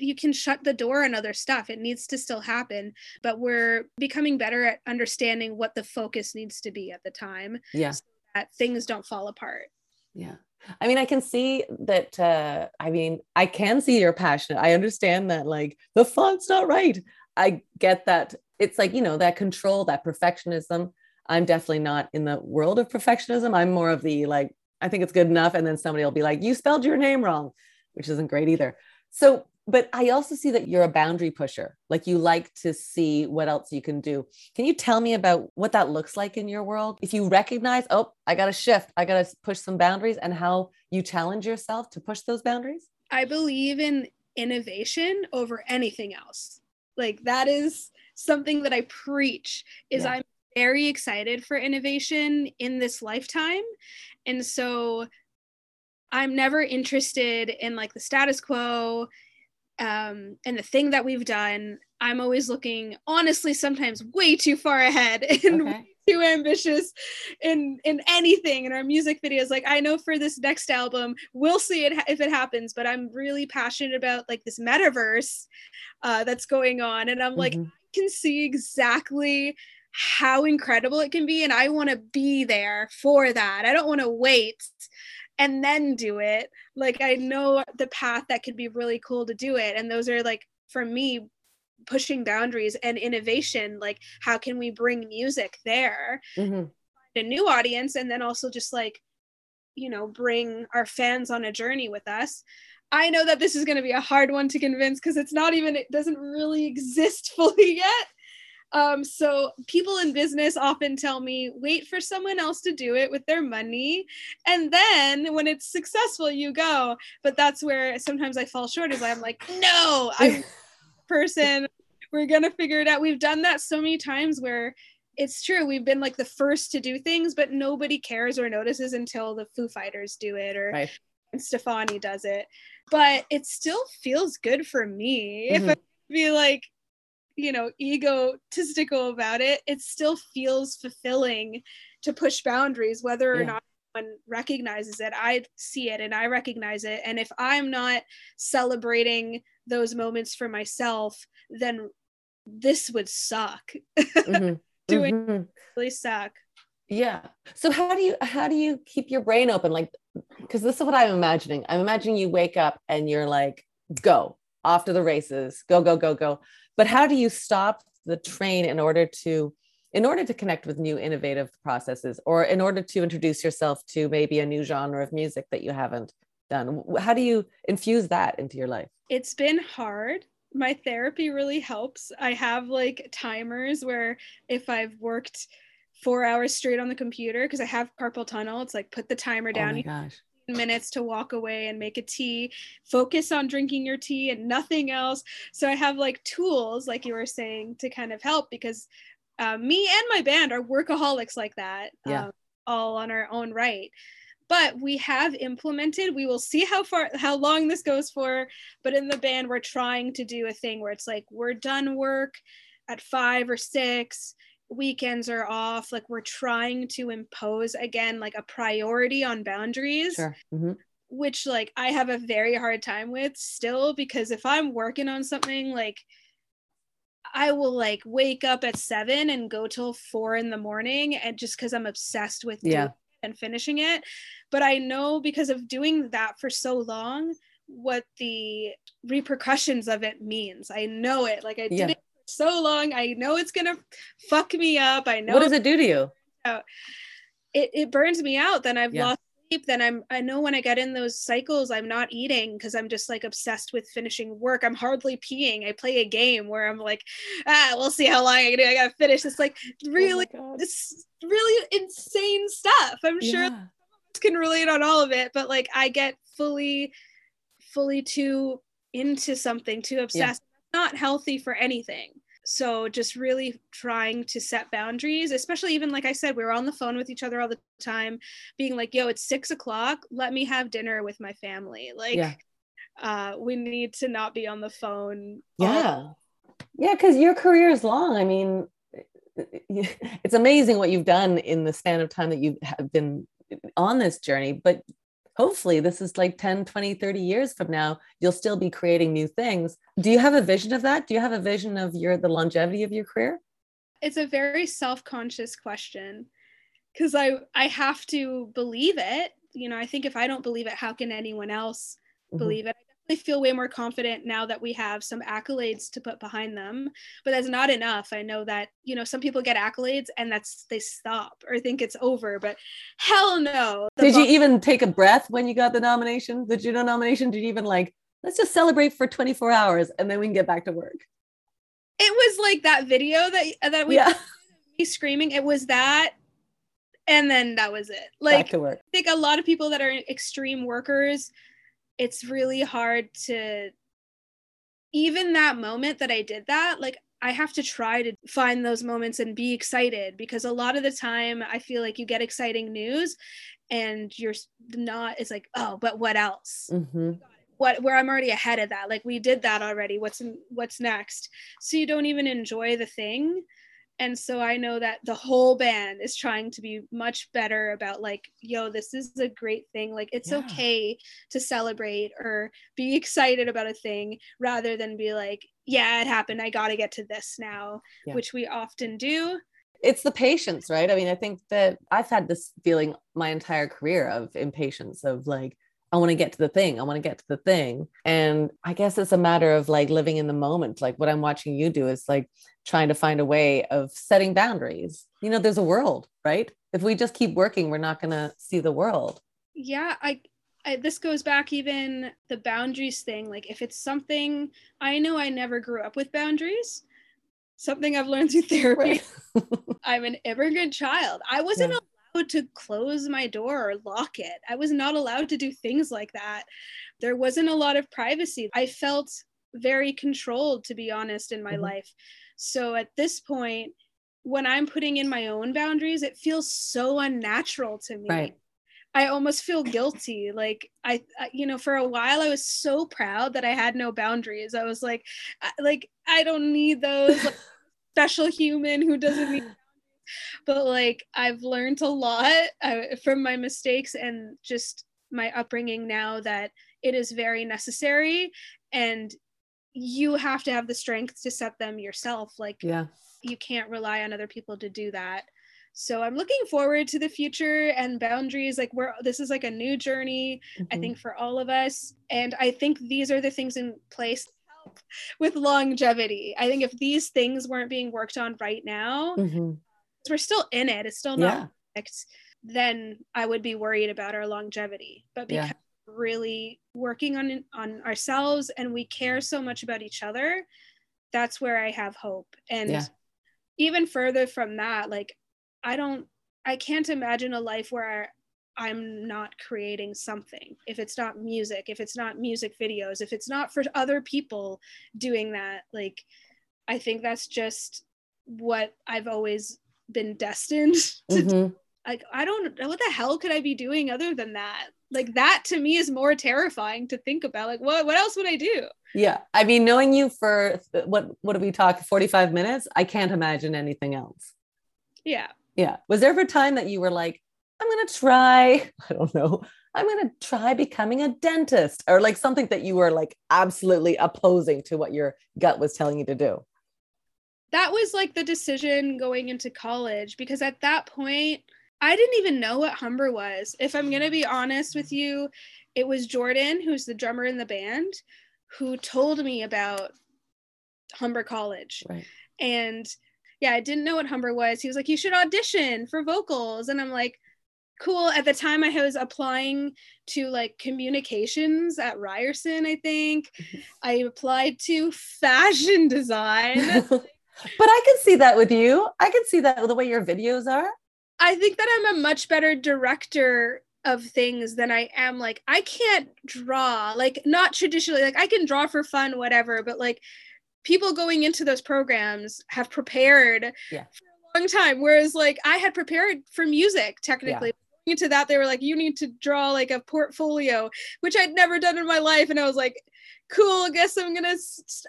B: you can shut the door on other stuff it needs to still happen but we're becoming better at understanding what the focus needs to be at the time
A: yeah
B: that things don't fall apart
A: Yeah. I mean, I can see that. Uh, I mean, I can see you're passionate. I understand that, like, the font's not right. I get that. It's like, you know, that control, that perfectionism. I'm definitely not in the world of perfectionism. I'm more of the, like, I think it's good enough. And then somebody will be like, you spelled your name wrong, which isn't great either. So, but I also see that you're a boundary pusher. Like, you like to see what else you can do. Can you tell me about what that looks like in your world? If you recognize, oh, I got to shift, I got to push some boundaries, and how you challenge yourself to push those boundaries?
B: i believe in innovation over anything else like that is something that i preach is
A: Yeah.
B: i'm very excited for innovation in this lifetime and so i'm never interested in like the status quo um, and the thing that we've done i'm always looking honestly sometimes way too far ahead and
A: Okay.
B: too ambitious in in anything in our music videos like i know for this next album we'll see it if it happens but i'm really passionate about like this metaverse uh, that's going on and i'm like mm-hmm. i can see exactly how incredible it can be and i want to be there for that i don't want to wait and then do it. Like i know the path that could be really cool to do it. And those are like for me pushing boundaries and innovation. Like how can we bring music there? Mm-hmm. a new audience and then also just like you know bring our fans on a journey with us. I know that this is going to be a hard one to convince because it's not even it doesn't really exist fully yet um, so people in business often tell me wait for someone else to do it with their money. And then when it's successful you go. But that's where sometimes i fall short is i'm like no i'm person. We're gonna figure it out. We've done that so many times where it's true we've been like the first to do things but nobody cares or notices until the foo fighters do it or right. stefani does it. But it still feels good for me mm-hmm. if i be like you know egotistical about it it still feels fulfilling to push boundaries whether or yeah. not one recognizes it. I see it and i recognize it. And if i'm not celebrating those moments for myself then this would suck. Mm-hmm. doing mm-hmm. really suck.
A: Yeah. So how do you how do you keep your brain open? Like because this is what i'm imagining. I'm imagining you wake up and you're like go off to the races. Go go go go but how do you stop the train in order to in order to connect with new innovative processes or in order to introduce yourself to maybe a new genre of music that you haven't done? How do you infuse that into your life?
B: It's been hard. My therapy really helps. I have like timers where if i've worked four hours straight on the computer because i have carpal tunnel it's like put the timer oh down.
A: oh my gosh
B: minutes to walk away and make a tea. Focus on drinking your tea and nothing else. So i have like tools like you were saying to kind of help because uh, me and my band are workaholics like that
A: yeah.
B: Um, all on our own right. But we have implemented we will see how far how long this goes for but in the band we're trying to do a thing where it's like we're done work at five or six weekends are off like we're trying to impose again like a priority on boundaries
A: sure. mm-hmm.
B: which like i have a very hard time with still because if i'm working on something like i will like wake up at seven and go till four in the morning and just because i'm obsessed with
A: yeah
B: and finishing it but i know because of doing that for so long what the repercussions of it means i know it like i yeah. did it so long. I know it's gonna fuck me up. I know.
A: What does it do to you?
B: It it burns me out. Then I've yeah. lost sleep. Then I'm I know when I get in those cycles, I'm not eating because I'm just like obsessed with finishing work. I'm hardly peeing. I play a game where I'm like, ah, we'll see how long I can do. I gotta finish. It's like oh really, oh it's really insane stuff. I'm yeah. sure can relate on all of it, but like I get fully, fully too into something, too obsessed. Yeah not healthy for anything. So just really trying to set boundaries, especially even like I said, we were on the phone with each other all the time, being like, yo, it's six o'clock. Let me have dinner with my family. Like yeah. uh, we need to not be on the phone.
A: Yeah. Yeah, because your career is long. I mean, it's amazing what you've done in the span of time that you have been on this journey, but hopefully this is like 10 20 30 years from now you'll still be creating new things. Do you have a vision of that? Do you have a vision of your the longevity of your career?
B: It's a very self-conscious question because i i have to believe it. You know i think if i don't believe it how can anyone else mm-hmm. believe it? definitely feel way more confident now that we have some accolades to put behind them but that's not enough. I know that you know some people get accolades and that's they stop or think it's over but hell no.
A: Did you even take a breath when you got the nomination? The juno nomination? Did you even like let's just celebrate for 24 hours and then we can get back to work?
B: It was like that video that that we
A: yeah.
B: me screaming. It was that and then that was it. Like i think a lot of people that are extreme workers it's really hard to even that moment that I did that, like I have to try to find those moments and be excited because a lot of the time I feel like you get exciting news and you're not, it's like, oh, but what else?
A: Mm-hmm.
B: What where I'm already ahead of that. Like we did that already. What's what's next? So you don't even enjoy the thing. And so i know that the whole band is trying to be much better about like yo this is a great thing like it's
C: Yeah.
B: okay to celebrate or be excited about a thing rather than be like yeah it happened i got to get to this now
C: Yeah.
B: which we often do
C: it's the patience, right? I mean, I think that I've had this feeling my entire career of impatience of like, I want to get to the thing. I want to get to the thing. And I guess it's a matter of like living in the moment. Like what I'm watching you do is like trying to find a way of setting boundaries. You know, there's a world, right? If we just keep working, we're not going to see the world.
B: yeah I, I this goes back even the boundaries thing like if it's something i know i never grew up with boundaries something i've learned through therapy i'm an immigrant child i wasn't
C: Yeah.
B: To close my door or lock it i was not allowed to do things like that there wasn't a lot of privacy i felt very controlled to be honest in my
C: Mhm.
B: life so at this point when i'm putting in my own boundaries it feels so unnatural to me
C: Right.
B: I almost feel guilty. Like I, I- you know, for a while I was so proud that I had no boundaries. I was like, I, like I don't need those. Like, special human who doesn't need. But like I've learned a lot uh, from my mistakes and just my upbringing now that it is very necessary and you have to have the strength to set them yourself. Like
C: yeah.
B: you can't rely on other people to do that so i'm looking forward to the future and boundaries like we're this is like a new journey i
C: Mhm.
B: think for all of us and i think these are the things in place with longevity i think if these things weren't being worked on right now
C: Mhm.
B: We're still in it it's still not
C: Yeah.
B: perfect then i would be worried about our longevity but
C: Yeah.
B: because we're really working on on ourselves and we care so much about each other that's where i have hope and
C: Yeah.
B: even further from that like i don't i can't imagine a life where i'm not creating something if it's not music if it's not music videos if it's not for other people doing that like i think that's just what i've always been destined to.
C: Mhm.
B: like i don't know what the hell could i be doing other than that like that to me is more terrifying to think about like what what else would i do
C: Yeah. I mean, knowing you for what, what did we talk? 45 minutes? I can't imagine anything else.
B: yeah
C: Yeah. Was there ever a time that you were like, I'm going to try, I don't know, I'm going to try becoming a dentist or like something that you were like absolutely opposing to what your gut was telling you to do?
B: That was like the decision going into college because at that point I didn't even know what Humber was. If I'm going to be honest with you, it was Jordan, who's the drummer in the band, who told me about Humber College.
C: Right.
B: And yeah, I didn't know what Humber was. He was like, You should audition for vocals. And I'm like, Cool. At the time, I was applying to like communications at Ryerson, I think. Mm-hmm. I applied to fashion design.
C: but I can see that with you. I can see that with the way your videos are.
B: I think that I'm a much better director of things than I am like I can't draw like not traditionally like I can draw for fun whatever but like people going into those programs have prepared
C: Yeah.
B: for a long time whereas like I had prepared for music technically Going into that they were like you need to draw like a portfolio which I'd never done in my life and I was like cool I guess I'm gonna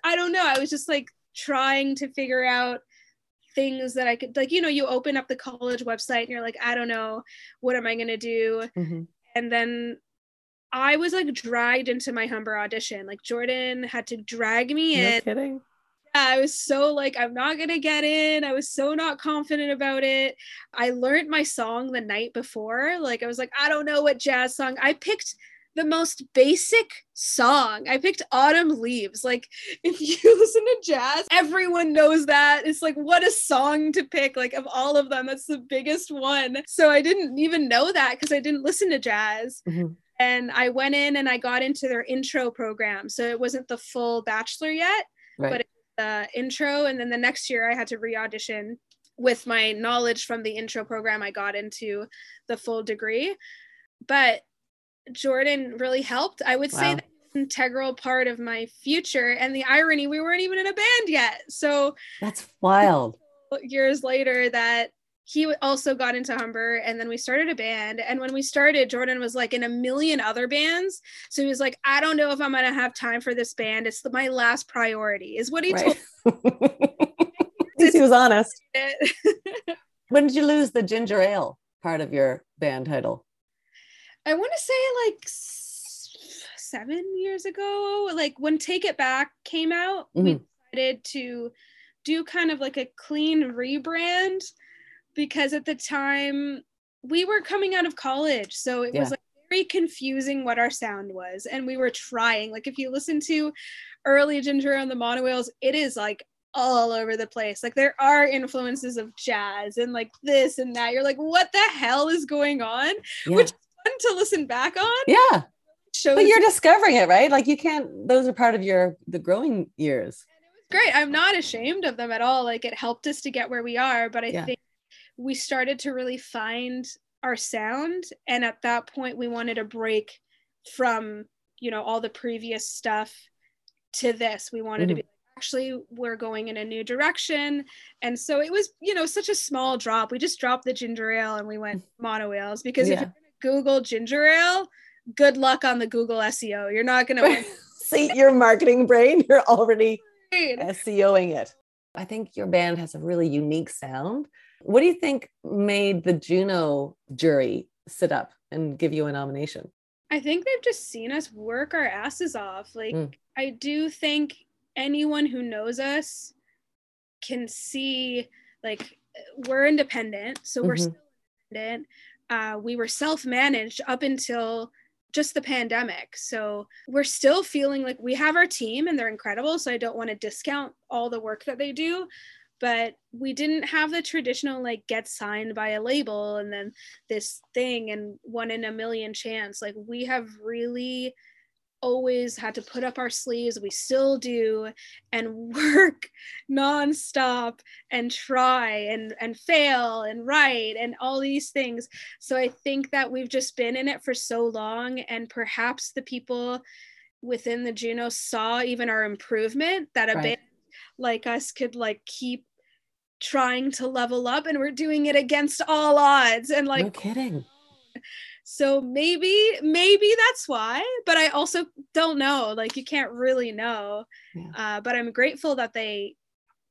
B: I don't know I was just like trying to figure out things that I could like you know you open up the college website and you're like I don't know. What am I going to do?
C: Mhm.
B: and then I was like dragged into my Humber audition. Like Jordan had to drag me
C: No
B: in.
C: kidding.
B: I was so like I'm not going to get in. I was so not confident about it. I learned my song the night before. Like I was like I don't know what jazz song. I picked the most basic song. I picked Autumn Leaves. Like, if you listen to jazz, everyone knows that. It's like, what a song to pick. Like, of all of them, that's the biggest one. So I didn't even know that because I didn't listen to jazz.
C: Mhm.
B: And I went in and I got into their intro program. So it wasn't the full bachelor yet,
C: Right.
B: But- the intro. And then the next year I had to re audition with my knowledge from the intro program. I got into the full degree. But Jordan really helped. I would say that an integral part of my future. And the irony, we weren't even in a band yet. So
C: That's wild.
B: years later, that he also got into Humber, and then we started a band. And when we started, Jordan was like in a million other bands. So he was like, "I don't know if I'm gonna have time for this band. It's my last priority," is what he told.
C: Right.
A: least he was honest. When did you lose the ginger ale part of your band title?
B: I want to say like seven years ago, like when Take It Back came out, we
A: Mhm.
B: decided to do kind of like a clean rebrand because at the time we were coming out of college. So it was like very confusing what our sound was. And we were trying. Like if you listen to early Ginger on the Mono Whales, it is like all over the place. Like there are influences of jazz and like this and that. You're like, what the hell is going on?
A: Yeah.
B: Which to listen back on.
A: yeah.
B: Shows
A: But you're discovering it, right? Like you can't, those are part of your, the growing years.
B: And it was great. I'm not ashamed of them at all. Like it helped us to get where we are, but I
A: Yeah.
B: think we started to really find our sound. And at that point, we wanted to break from, you know, all the previous stuff to this. We wanted to
A: Mhm.
B: be actually, we're going in a new direction. And so it was, you know, such a small drop. We just dropped the ginger ale and we went Mono Whales because if you're going to Google ginger ale, good luck on the Google SEO. You're not going to
A: See your marketing brain, you're already. SEOing it. I think your band has a really unique sound. What do you think made the Juno jury sit up and give you a nomination?
B: I think they've just seen us work our asses off. Like,
A: Mm.
B: I do think anyone who knows us can see, like, we're independent. So we're
A: Mhm.
B: still independent. Uh, we were self managed up until just the pandemic. So we're still feeling like we have our team and they're incredible. So I don't want to discount all the work that they do. But we didn't have the traditional like get signed by a label and then this thing and one in a million chance. Like we have really always had to put up our sleeves. We still do and work nonstop and try and and fail and write and all these things. So I think that we've just been in it for so long and perhaps the people within the Juno saw even our improvement that a
A: Right.
B: band like us could like keep trying to level up and we're doing it against all odds and like
A: no kidding.
B: So maybe maybe that's why but i also don't know like you can't really know.
A: Yeah.
B: uh, but i'm grateful that they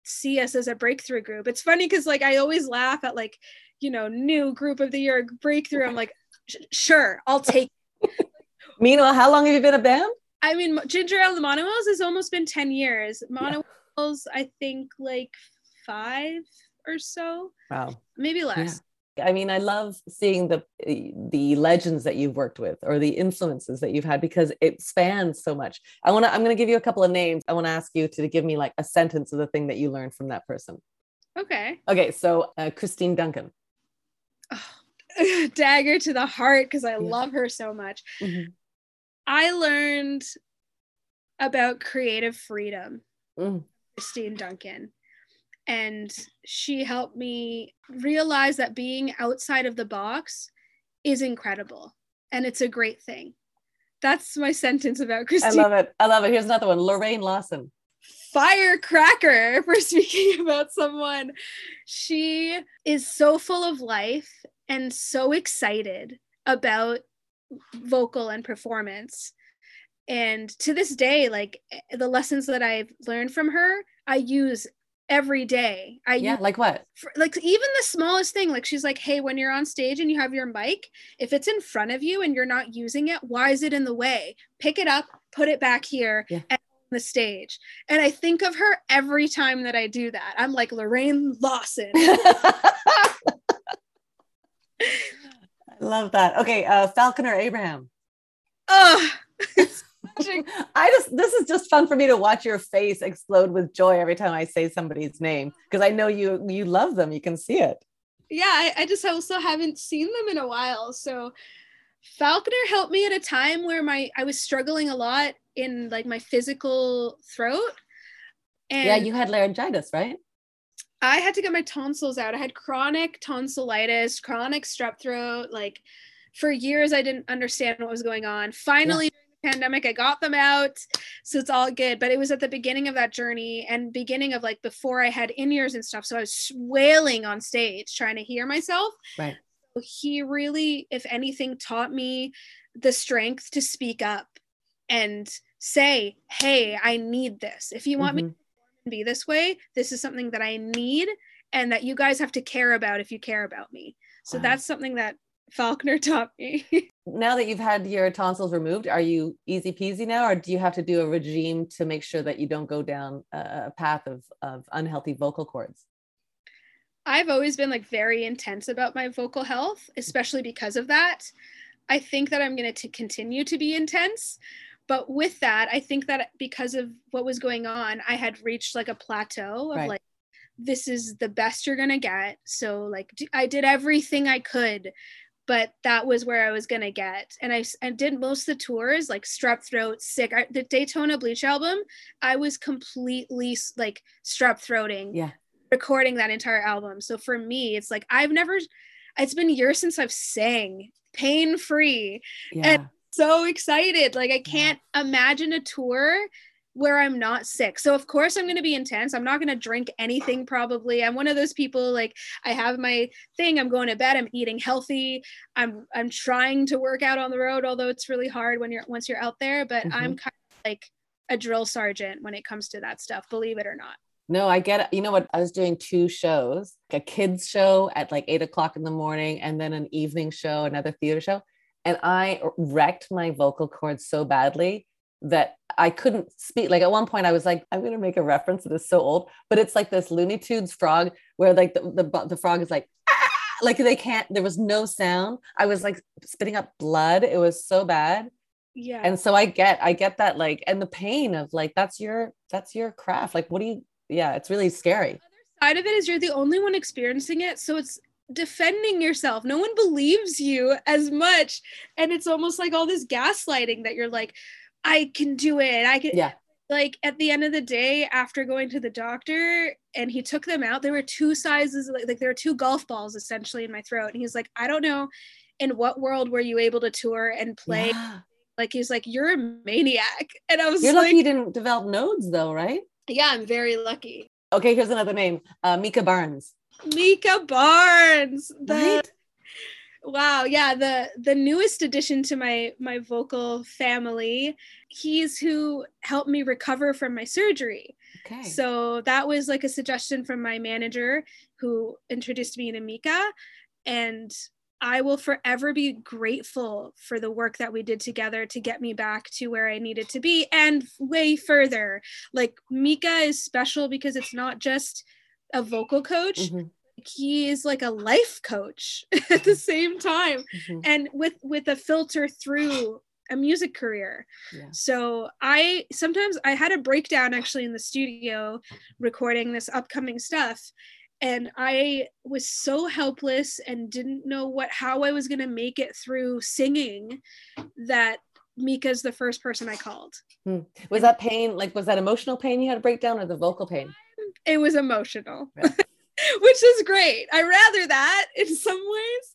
B: see us as a breakthrough group. It's funny because like i always laugh at like you know new group of the year breakthrough. I'm like sure i'll take
A: Meanwhile, how long have you been a band?
B: i mean ginger ale the Mono Whales has almost been 10 years. Mono Whales, i think like five or so.
A: Wow.
B: maybe less
A: I mean, I love seeing the the legends that you've worked with or the influences that you've had because it spans so much. I want to. I'm going to give you a couple of names. I want to ask you to give me like a sentence of the thing that you learned from that person.
B: okay
A: Okay, so uh, Christine Duncan.
B: dagger to the heart because I
A: Yeah.
B: love her so much.
A: Mhm.
B: I learned about creative freedom,
A: Mm.
B: Christine Duncan. And she helped me realize that being outside of the box is incredible and it's a great thing. That's my sentence about Christine.
A: I love it. I love it. Here's another one. Lorraine Lawson.
B: firecracker for speaking about someone. She is so full of life and so excited about vocal and performance. And to this day, like eh, the lessons that I've learned from her, I use every day. I
A: Yeah, like what?
B: for, like even the smallest thing like she's like hey when you're on stage and you have your mic if it's in front of you and you're not using it why is it in the way pick it up put it back here
A: Yeah.
B: and the stage and i think of her every time that i do that i'm like lorraine lawson
A: I love that. Okay, uh, Falconer Abraham.
B: Ugh.
A: I just this is just fun for me to watch your face explode with joy every time I say somebody's name because I know you you love them. You can see it.
B: yeah I, I just also haven't seen them in a while so falconer helped me at a time where my i was struggling a lot in like my physical throat and
A: yeah, you had laryngitis, right?
B: I had to get my tonsils out. I had chronic tonsillitis, chronic strep throat. Like for years, I didn't understand what was going on. Finally, the pandemic, I got them out. So it's all good. But it was at the beginning of that journey and beginning of like before I had in ears and stuff. So I was wailing on stage trying to hear myself.
A: Right.
B: So he really, if anything, taught me the strength to speak up and say, hey, I need this. If you want me
A: mm-hmm.
B: to be this way. This is something that I need and that you guys have to care about if you care about me. So
A: Wow.
B: that's something that Falconer taught me.
A: now that you've had your tonsils removed, are you easy peasy now, or do you have to do a regime to make sure that you don't go down a, path of, of unhealthy vocal cords?
B: I've always been like very intense about my vocal health, especially because of that. I think that I'm going to continue to be intense. But with that, I think that because of what was going on, I had reached like a plateau of
A: Right.
B: like, this is the best you're going to get. So, like, I did everything I could, but that was where I was to get. And I, I did most of the tours, like strep throat, sick. I, the Daytona Bleach album, I was completely like strep throating
A: Yeah.
B: recording that entire album. So for me, it's like I've never it's been years since I've sang pain free.
A: Yeah.
B: So excited. Like I can't imagine a tour where I'm not sick. So of course I'm going to be intense. I'm not going to drink anything probably. I'm one of those people like I have my thing. I'm going to bed. I'm eating healthy. I'm I'm trying to work out on the road although it's really hard when you're once you're out there, but I'm mm-hmm. kind of like a drill sergeant when it comes to that stuff, believe it or not.
A: No, I get it. You know what? I was doing two shows, like a kids show at like eight o'clock in the morning, and then an evening show, another theater show. And I wrecked my vocal cords so badly that I couldn't speak. Like at one point, I was like, I'm going to make a reference that is so old, but it's like this Looney Tunes frog where like the, the, the frog is like, "Ah!" like they can't, there was no sound. I was like spitting up blood. It was so bad.
B: Yeah.
A: And so I get, I get that like, and the pain of like, that's your, that's your craft. Like, what do you, yeah, it's really scary.
B: The other side of it is you're the only one experiencing it so it's defending yourself no one believes you as much and it's almost like all this gaslighting that you're like i can do it i can
A: Yeah.
B: like at the end of the day after going to the doctor and he took them out there were two sizes like, like there were two golf balls essentially in my throat and he's like i don't know in what world were you able to tour and play
A: Yeah.
B: like he's like you're a maniac and i was like
A: You're
B: like
A: lucky you didn't develop nodes though, right?
B: yeah i'm very lucky
A: Okay, here's another name. Uh, Micah Barnes.
B: Micah Barnes the
A: Right?
B: Wow, yeah, the the newest addition to my my vocal family. He's who helped me recover from my surgery.
A: Okay.
B: So that was like a suggestion from my manager who introduced me to Micah and I will forever be grateful for the work that we did together to get me back to where I needed to be and way further. Like Micah is special because it's not just a vocal coach,
A: Mhm,
B: he is like a life coach at the same time
A: mhm.
B: and with with a filter through a music career
A: Yeah.
B: so i sometimes i had a breakdown actually in the studio recording this upcoming stuff and i was so helpless and didn't know what how i was going to make it through singing that Micah's the first person i called
A: Was that pain, like, was that emotional pain you had a breakdown or the vocal pain?
B: it was emotional
A: Yeah.
B: which is great i rather that in some ways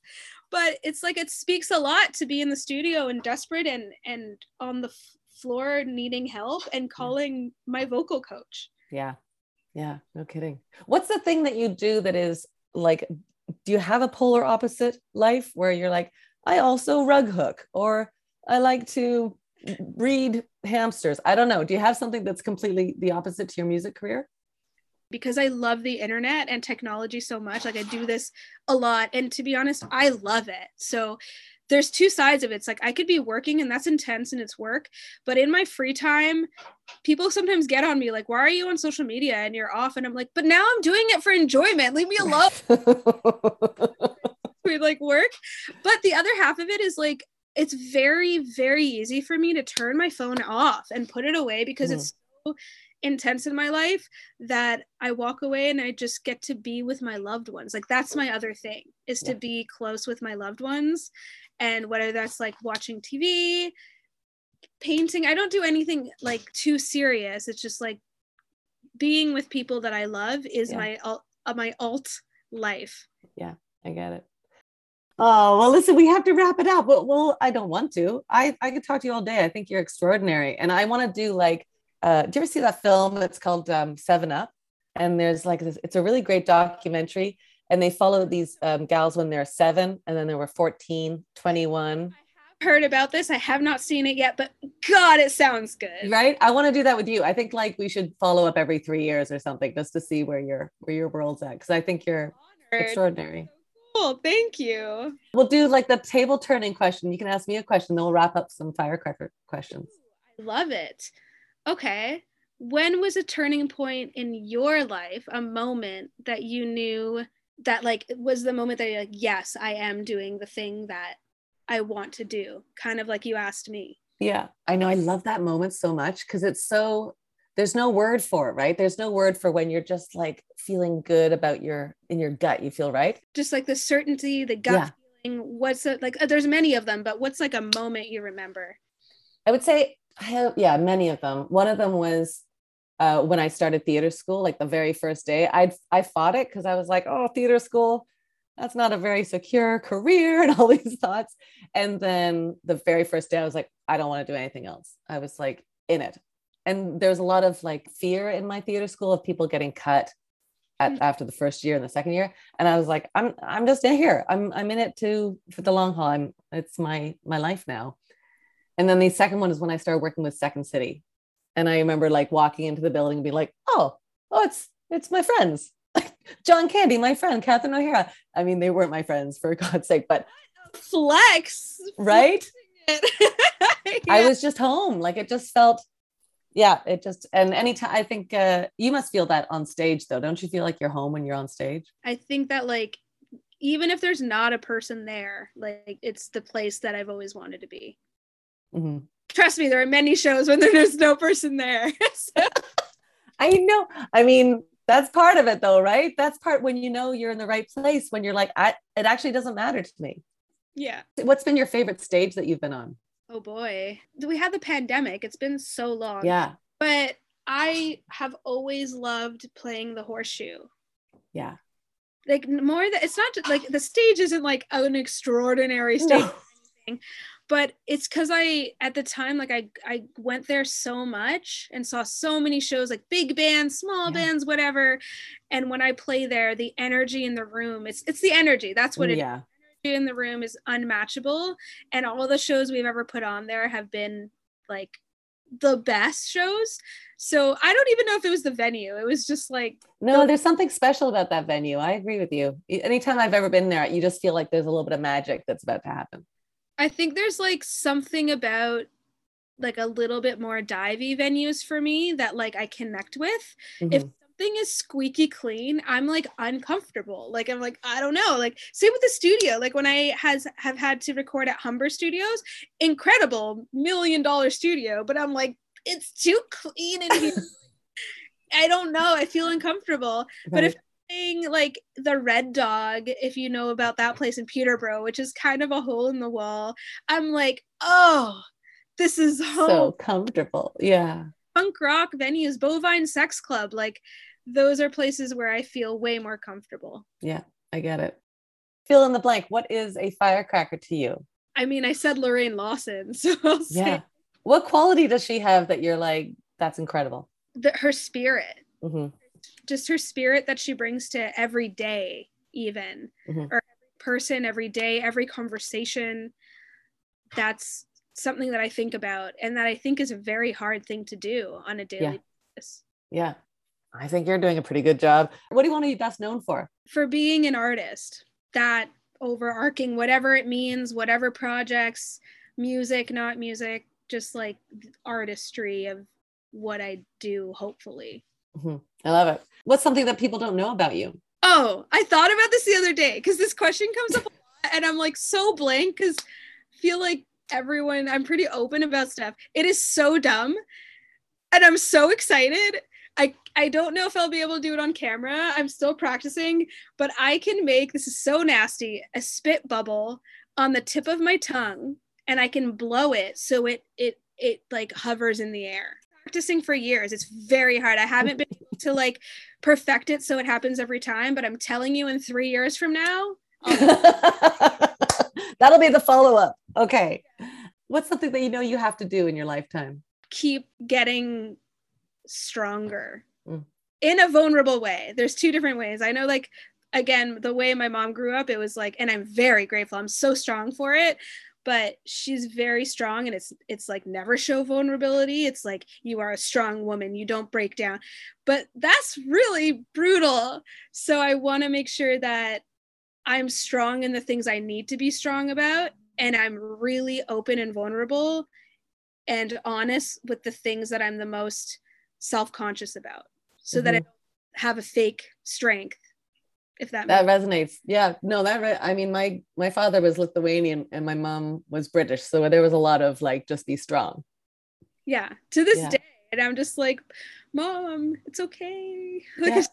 B: but it's like it speaks a lot to be in the studio and desperate and and on the f- floor needing help and calling my vocal coach
A: Yeah. Yeah. No kidding. What's the thing that you do that is like, do you have a polar opposite life where you're like, I also rug hook or I like to breed hamsters? I don't know. Do you have something that's completely the opposite to your music career?
B: Because i love the internet and technology so much like i do this a lot and to be honest i love it so there's two sides of it. It's like I could be working and that's intense and it's work, but in my free time, people sometimes get on me like, "Why are you on social media and you're off?" And I'm like, "But now I'm doing it for enjoyment. Leave me alone." we like work. But the other half of it is like it's very very easy for me to turn my phone off and put it away because
A: Mhm.
B: it's so intense in my life that I walk away and I just get to be with my loved ones. Like that's my other thing is to be close with my loved ones and whether that's like watching TV, painting, I don't do anything like too serious. It's just like being with people that I love is
A: Yeah.
B: my alt, uh, my alt life.
A: Yeah, I get it. Oh, well, listen, we have to wrap it up. Well, well I don't want to. I, I could talk to you all day. I think you're extraordinary. And I want to do like, uh, do you ever see that film? It's called um, Seven Up. And there's like this, it's a really great documentary. And they follow these um, gals when they're seven, and then they were 14, 21.
B: I have heard about this. I have not seen it yet, but God, it sounds good.
A: Right? I want to do that with you. I think like we should follow up every three years or something just to see where your where your world's at. Because I think you're
B: Honored.
A: extraordinary.
B: Cool. Thank you.
A: We'll do like the table turning question. You can ask me a question, then we'll wrap up some firecracker questions.
B: I love it. Okay. When was a turning point in your life, a moment that you knew that like was the moment that you're like, yes, I am doing the thing that I want to do? Kind of like you asked me.
A: Yeah, I know. I love that moment so much because it's so there's no word for it, right? There's no word for when you're just like feeling good about your in your gut, you feel right?
B: Just like the certainty, the gut
A: Yeah.
B: feeling. What's it like? uh, There's many of them, but what's like a moment you remember?
A: I would say I have yeah, many of them. One of them was uh, when I started theater school, like the very first day. I I fought it because I was like, oh, theater school, that's not a very secure career, and all these thoughts. And then the very first day, I was like, I don't want to do anything else. I was like in it, and there's a lot of like fear in my theater school of people getting cut at,
B: Mm.
A: after the first year and the second year. And I was like, I'm I'm just in here. I'm I'm in it to for the long haul. I'm it's my my life now. And then the second one is when I started working with Second City. And I remember like walking into the building and be like, oh, oh, it's it's my friends. John Candy, my friend, Catherine O'Hara. I mean, they weren't my friends for God's sake, but
B: Flex.
A: right?
B: I
A: I was just home. Like it just felt, yeah, it just and anytime I think uh you must feel that on stage though. Don't you feel like you're home when you're on stage?
B: I think that like even if there's not a person there, like it's the place that I've always wanted to be.
A: Mhm.
B: Trust me, there are many shows when there's no person there. So,
A: I know. I mean, that's part of it though, right? That's part when you know you're in the right place when you're like, I it actually doesn't matter to me.
B: yeah.
A: What's been your favorite stage that you've been on?
B: Oh boy. We had the pandemic. It's been so long.
A: Yeah.
B: But I have always loved playing the horseshoe.
A: Yeah.
B: Like more that it's not just like the stage isn't like an extraordinary stage.
A: No.
B: But it's because I at the time like I I went there so much and saw so many shows like big bands, small
A: Yeah.
B: bands, whatever. And when I play there, the energy in the room it's it's the energy. That's what it
A: yeah.
B: energy in the room is unmatchable. And all the shows we've ever put on there have been like the best shows. So I don't even know if it was the venue. It was just like
A: No, there's something special about that venue. I agree with you. Anytime I've ever been there, you just feel like there's a little bit of magic that's about to happen.
B: I think there's like something about like a little bit more divey venues for me that like I connect with. If
A: Mhm.
B: something is squeaky clean, I'm like uncomfortable. Like I'm like I don't know. Like same with the studio. Like when I has have had to record at Humber Studios, incredible million dollar studio, but I'm like it's too clean in here. I don't know. I feel uncomfortable. But if like the Red Dog, if you know about that place in Peterborough, which is kind of a hole in the wall, I'm like, oh, this is home.
A: so comfortable. Yeah.
B: Punk rock venues, Bovine Sex Club, like those are places where I feel way more comfortable.
A: Yeah. I get it. Fill in the blank. What is a firecracker to you?
B: I mean, I said Lorraine Lawson, so I'll say
A: Yeah. What quality does she have that you're like, that's incredible?
B: that her spirit,
A: hmm
B: just her spirit that she brings to every day, even
A: Mhm.
B: or every person, every day, every conversation. That's something that I think about and that I think is a very hard thing to do on a daily
A: Yeah.
B: basis.
A: Yeah. I think you're doing a pretty good job. What do you want to be best known for?
B: For being an artist, that overarching, whatever it means, whatever projects, music, not music, just like artistry of what I do, hopefully.
A: Mhm. I love it. What's something that people don't know about you?
B: Oh, I thought about this the other day because this question comes up a lot and I'm like so blank because I feel like everyone, I'm pretty open about stuff. It is so dumb and I'm so excited. I, I don't know if I'll be able to do it on camera. I'm still practicing, but I can make this is so nasty a spit bubble on the tip of my tongue and I can blow it so it it it like hovers in the air. Practicing for years. It's very hard. I haven't been able to like perfect it so it happens every time, but I'm telling you in 3 years from now,
A: That'll be the follow up. Okay. What's something that you know you have to do in your lifetime?
B: keep getting stronger
A: Mm.
B: in a vulnerable way. There's two different ways. I know, like, again, the way my mom grew up, it was like, and I'm very grateful. I'm so strong for it. But she's very strong and it's it's like never show vulnerability. It's like you are a strong woman you don't break down. But that's really brutal. So i want to make sure that i'm strong in the things i need to be strong about and i'm really open and vulnerable and honest with the things that i'm the most self-conscious about so mm-hmm. that i don't have a fake strength if that
C: that resonates. Yeah. No that re- i mean my my father was lithuanian and my mom was british so there was a lot of like just be strong.
B: Yeah. To this yeah. day and i'm just like mom it's okay. Like,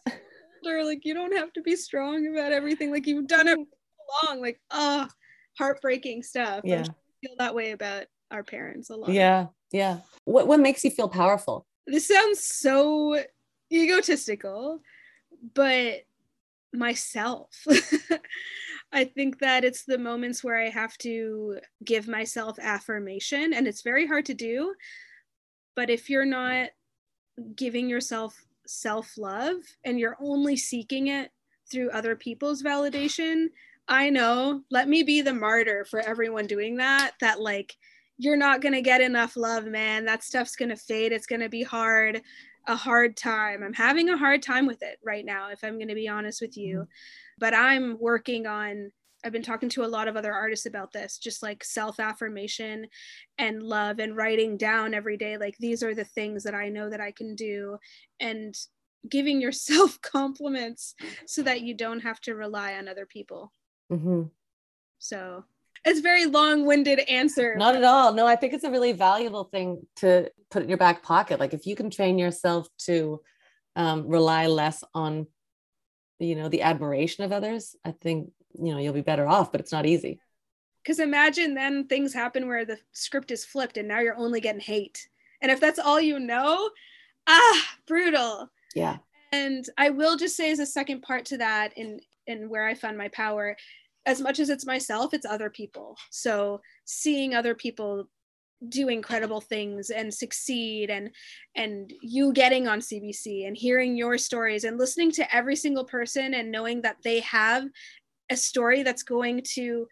B: yeah. like you don't have to be strong about everything. Like you've done it mm. long like oh heartbreaking stuff.
C: Yeah.
B: feel that way about our parents a lot.
C: Yeah. Yeah. What, what makes you feel powerful?
B: This sounds so egotistical but myself. I think that it's the moments where I have to give myself affirmation, and it's very hard to do. But if you're not giving yourself self love and you're only seeking it through other people's validation, I know, let me be the martyr for everyone doing that, that like, you're not going to get enough love, man. That stuff's going to fade. It's going to be hard a hard time. I'm having a hard time with it right now, if I'm going to be honest with you. Mm-hmm. But I'm working on, I've been talking to a lot of other artists about this, just like self affirmation and love and writing down every day, like these are the things that I know that I can do. And giving yourself compliments so that you don't have to rely on other people.
C: Mm-hmm.
B: So it's very long-winded answer.
C: Not at all. No i think it's a really valuable thing to put in your back pocket. Like if you can train yourself to um, rely less on you know the admiration of others i think you know you'll be better off but it's not easy.
B: Because imagine then things happen where the script is flipped and now you're only getting hate. And if that's all you know ah brutal.
C: Yeah.
B: And i will just say as a second part to that in in where i found my power as much as it's myself, it's other people. So seeing other people do incredible things and succeed and and you getting on CBC and hearing your stories and listening to every single person and knowing that they have a story that's going to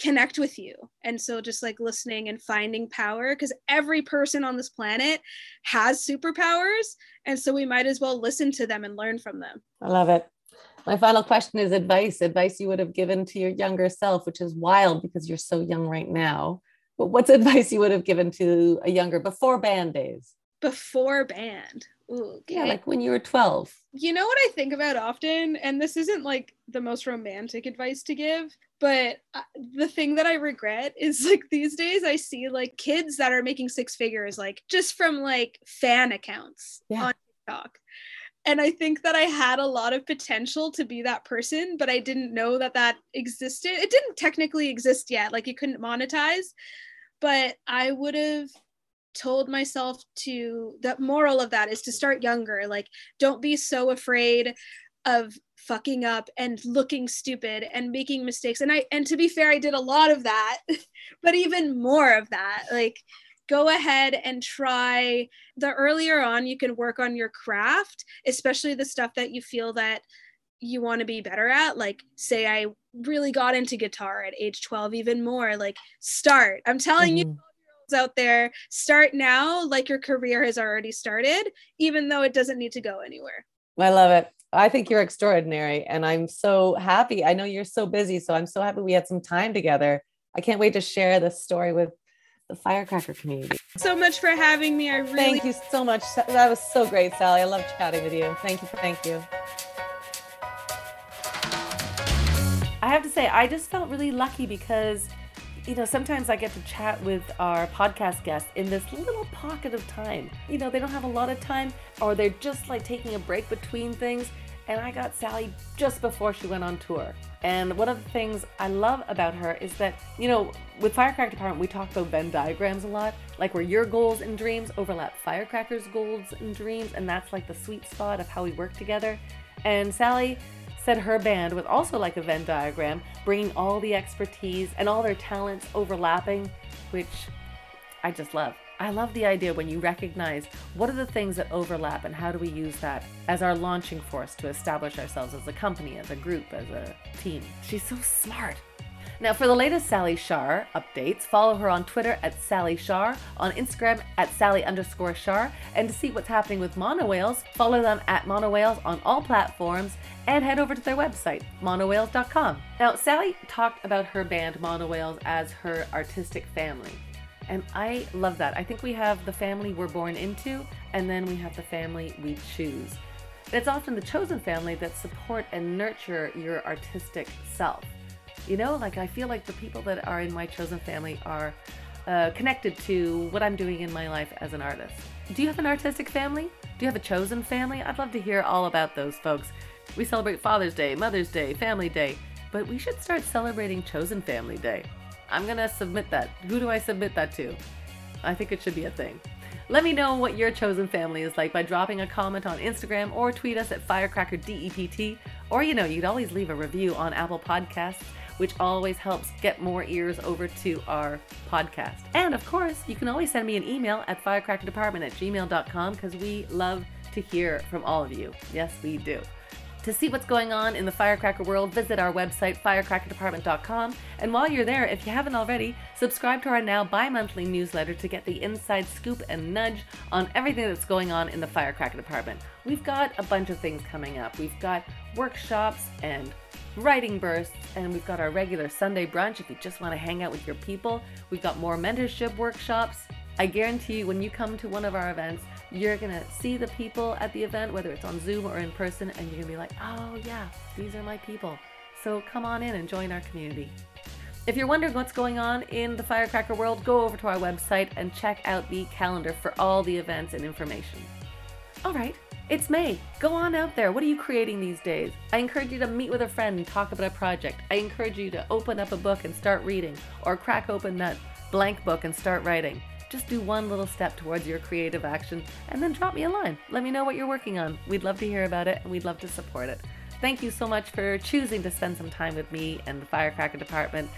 B: connect with you. And so just like listening and finding power because every person on this planet has superpowers and so we might as well listen to them and learn from them.
C: I love it. My final question is advice, advice you would have given to your younger self, which is wild because you're so young right now. But what's advice you would have given to a younger before band days?
B: Before band. Ooh, okay.
C: Yeah, like when you were 12.
B: You know what I think about often? And this isn't like the most romantic advice to give, but uh, the thing that I regret is like these days I see like kids that are making six figures, like just from like fan accounts yeah. on TikTok and i think that i had a lot of potential to be that person but i didn't know that that existed. It didn't technically exist yet like you couldn't monetize but i would have told myself to the moral of that is to start younger. Like don't be so afraid of fucking up and looking stupid and making mistakes. And i and to be fair i did a lot of that but even more of that like go ahead and try the earlier on you can work on your craft especially the stuff that you feel that you want to be better at like say i really got into guitar at age 12 even more like start. I'm telling mm-hmm. you out there start now like your career has already started even though it doesn't need to go anywhere.
C: I love it. I think you're extraordinary and i'm so happy. I know you're so busy so i'm so happy we had some time together. I can't wait to share this story with the firecracker community.
B: So much for having me. I really
C: thank you so much. That was so great, Sally. I love chatting with you. Thank you. Thank you.
A: I have to say, I just felt really lucky because, you know, sometimes I get to chat with our podcast guests in this little pocket of time. You know, they don't have a lot of time or they're just like taking a break between things. And I got Sally just before she went on tour. And one of the things I love about her is that, you know, with Firecracker Department, we talk about Venn diagrams a lot, like where your goals and dreams overlap Firecracker's goals and dreams, and that's like the sweet spot of how we work together. And Sally said her band was also like a Venn diagram, bringing all the expertise and all their talents overlapping, which I just love. I love the idea when you recognize what are the things that overlap and how do we use that as our launching force to establish ourselves as a company, as a group, as a team. She's so smart. Now, for the latest Sally Shaar updates, follow her on Twitter at Sally Shaar, on Instagram at Sally underscore Shaar, and to see what's happening with Monowhales, follow them at Monowhales on all platforms and head over to their website, monowhales.com. Now, Sally talked about her band Monowhales as her artistic family. And I love that. I think we have the family we're born into, and then we have the family we choose. It's often the chosen family that support and nurture your artistic self. You know, like I feel like the people that are in my chosen family are uh, connected to what I'm doing in my life as an artist. Do you have an artistic family? Do you have a chosen family? I'd love to hear all about those folks. We celebrate Father's Day, Mother's Day, Family Day, but we should start celebrating Chosen Family Day. I'm gonna submit that. Who do I submit that to? I think it should be a thing. Let me know what your chosen family is like by dropping a comment on Instagram or tweet us at FirecrackerDEPT. Or, you know, you'd always leave a review on Apple Podcasts which always helps get more ears over to our podcast. And of course, you can always send me an email at firecrackerdepartment at gmail.com because we love to hear from all of you. Yes, we do. To see what's going on in the firecracker world, visit our website, firecrackerdepartment.com. And while you're there, if you haven't already, subscribe to our now bi monthly newsletter to get the inside scoop and nudge on everything that's going on in the firecracker department. We've got a bunch of things coming up. We've got workshops and writing bursts, and we've got our regular Sunday brunch if you just want to hang out with your people. We've got more mentorship workshops. I guarantee you, when you come to one of our events, you're going to see the people at the event, whether it's on Zoom or in person, and you're going to be like, oh, yeah, these are my people. So come on in and join our community. If you're wondering what's going on in the firecracker world, go over to our website and check out the calendar for all the events and information. All right, it's May. Go on out there. What are you creating these days? I encourage you to meet with a friend and talk about a project. I encourage you to open up a book and start reading, or crack open that blank book and start writing. Just do one little step towards your creative action and then drop me a line. Let me know what you're working on. We'd love to hear about it and we'd love to support it. Thank you so much for choosing to spend some time with me and the Firecracker Department.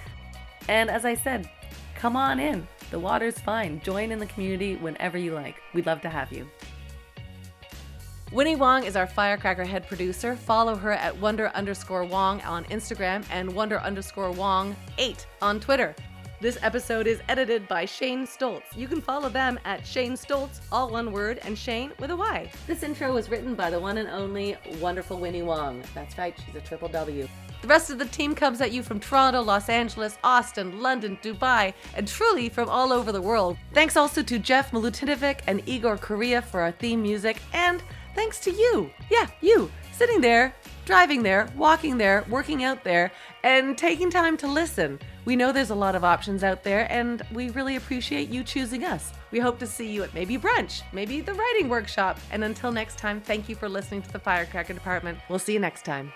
A: And as I said, come on in. The water's fine. Join in the community whenever you like. We'd love to have you. Winnie Wong is our Firecracker head producer. Follow her at wonder underscore Wong on Instagram and wonder underscore Wong 8 on Twitter. This episode is edited by Shane Stoltz. You can follow them at Shane Stoltz, all one word, and Shane with a Y. This intro was written by the one and only wonderful Winnie Wong. That's right, she's a triple W. The rest of the team comes at you from Toronto, Los Angeles, Austin, London, Dubai, and truly from all over the world. Thanks also to Jeff Milutinovic and Igor Korea for our theme music, and thanks to you. Yeah, you. Sitting there, driving there, walking there, working out there, and taking time to listen. We know there's a lot of options out there, and we really appreciate you choosing us. We hope to see you at maybe brunch, maybe the writing workshop. And until next time, thank you for listening to the Firecracker Department. We'll see you next time.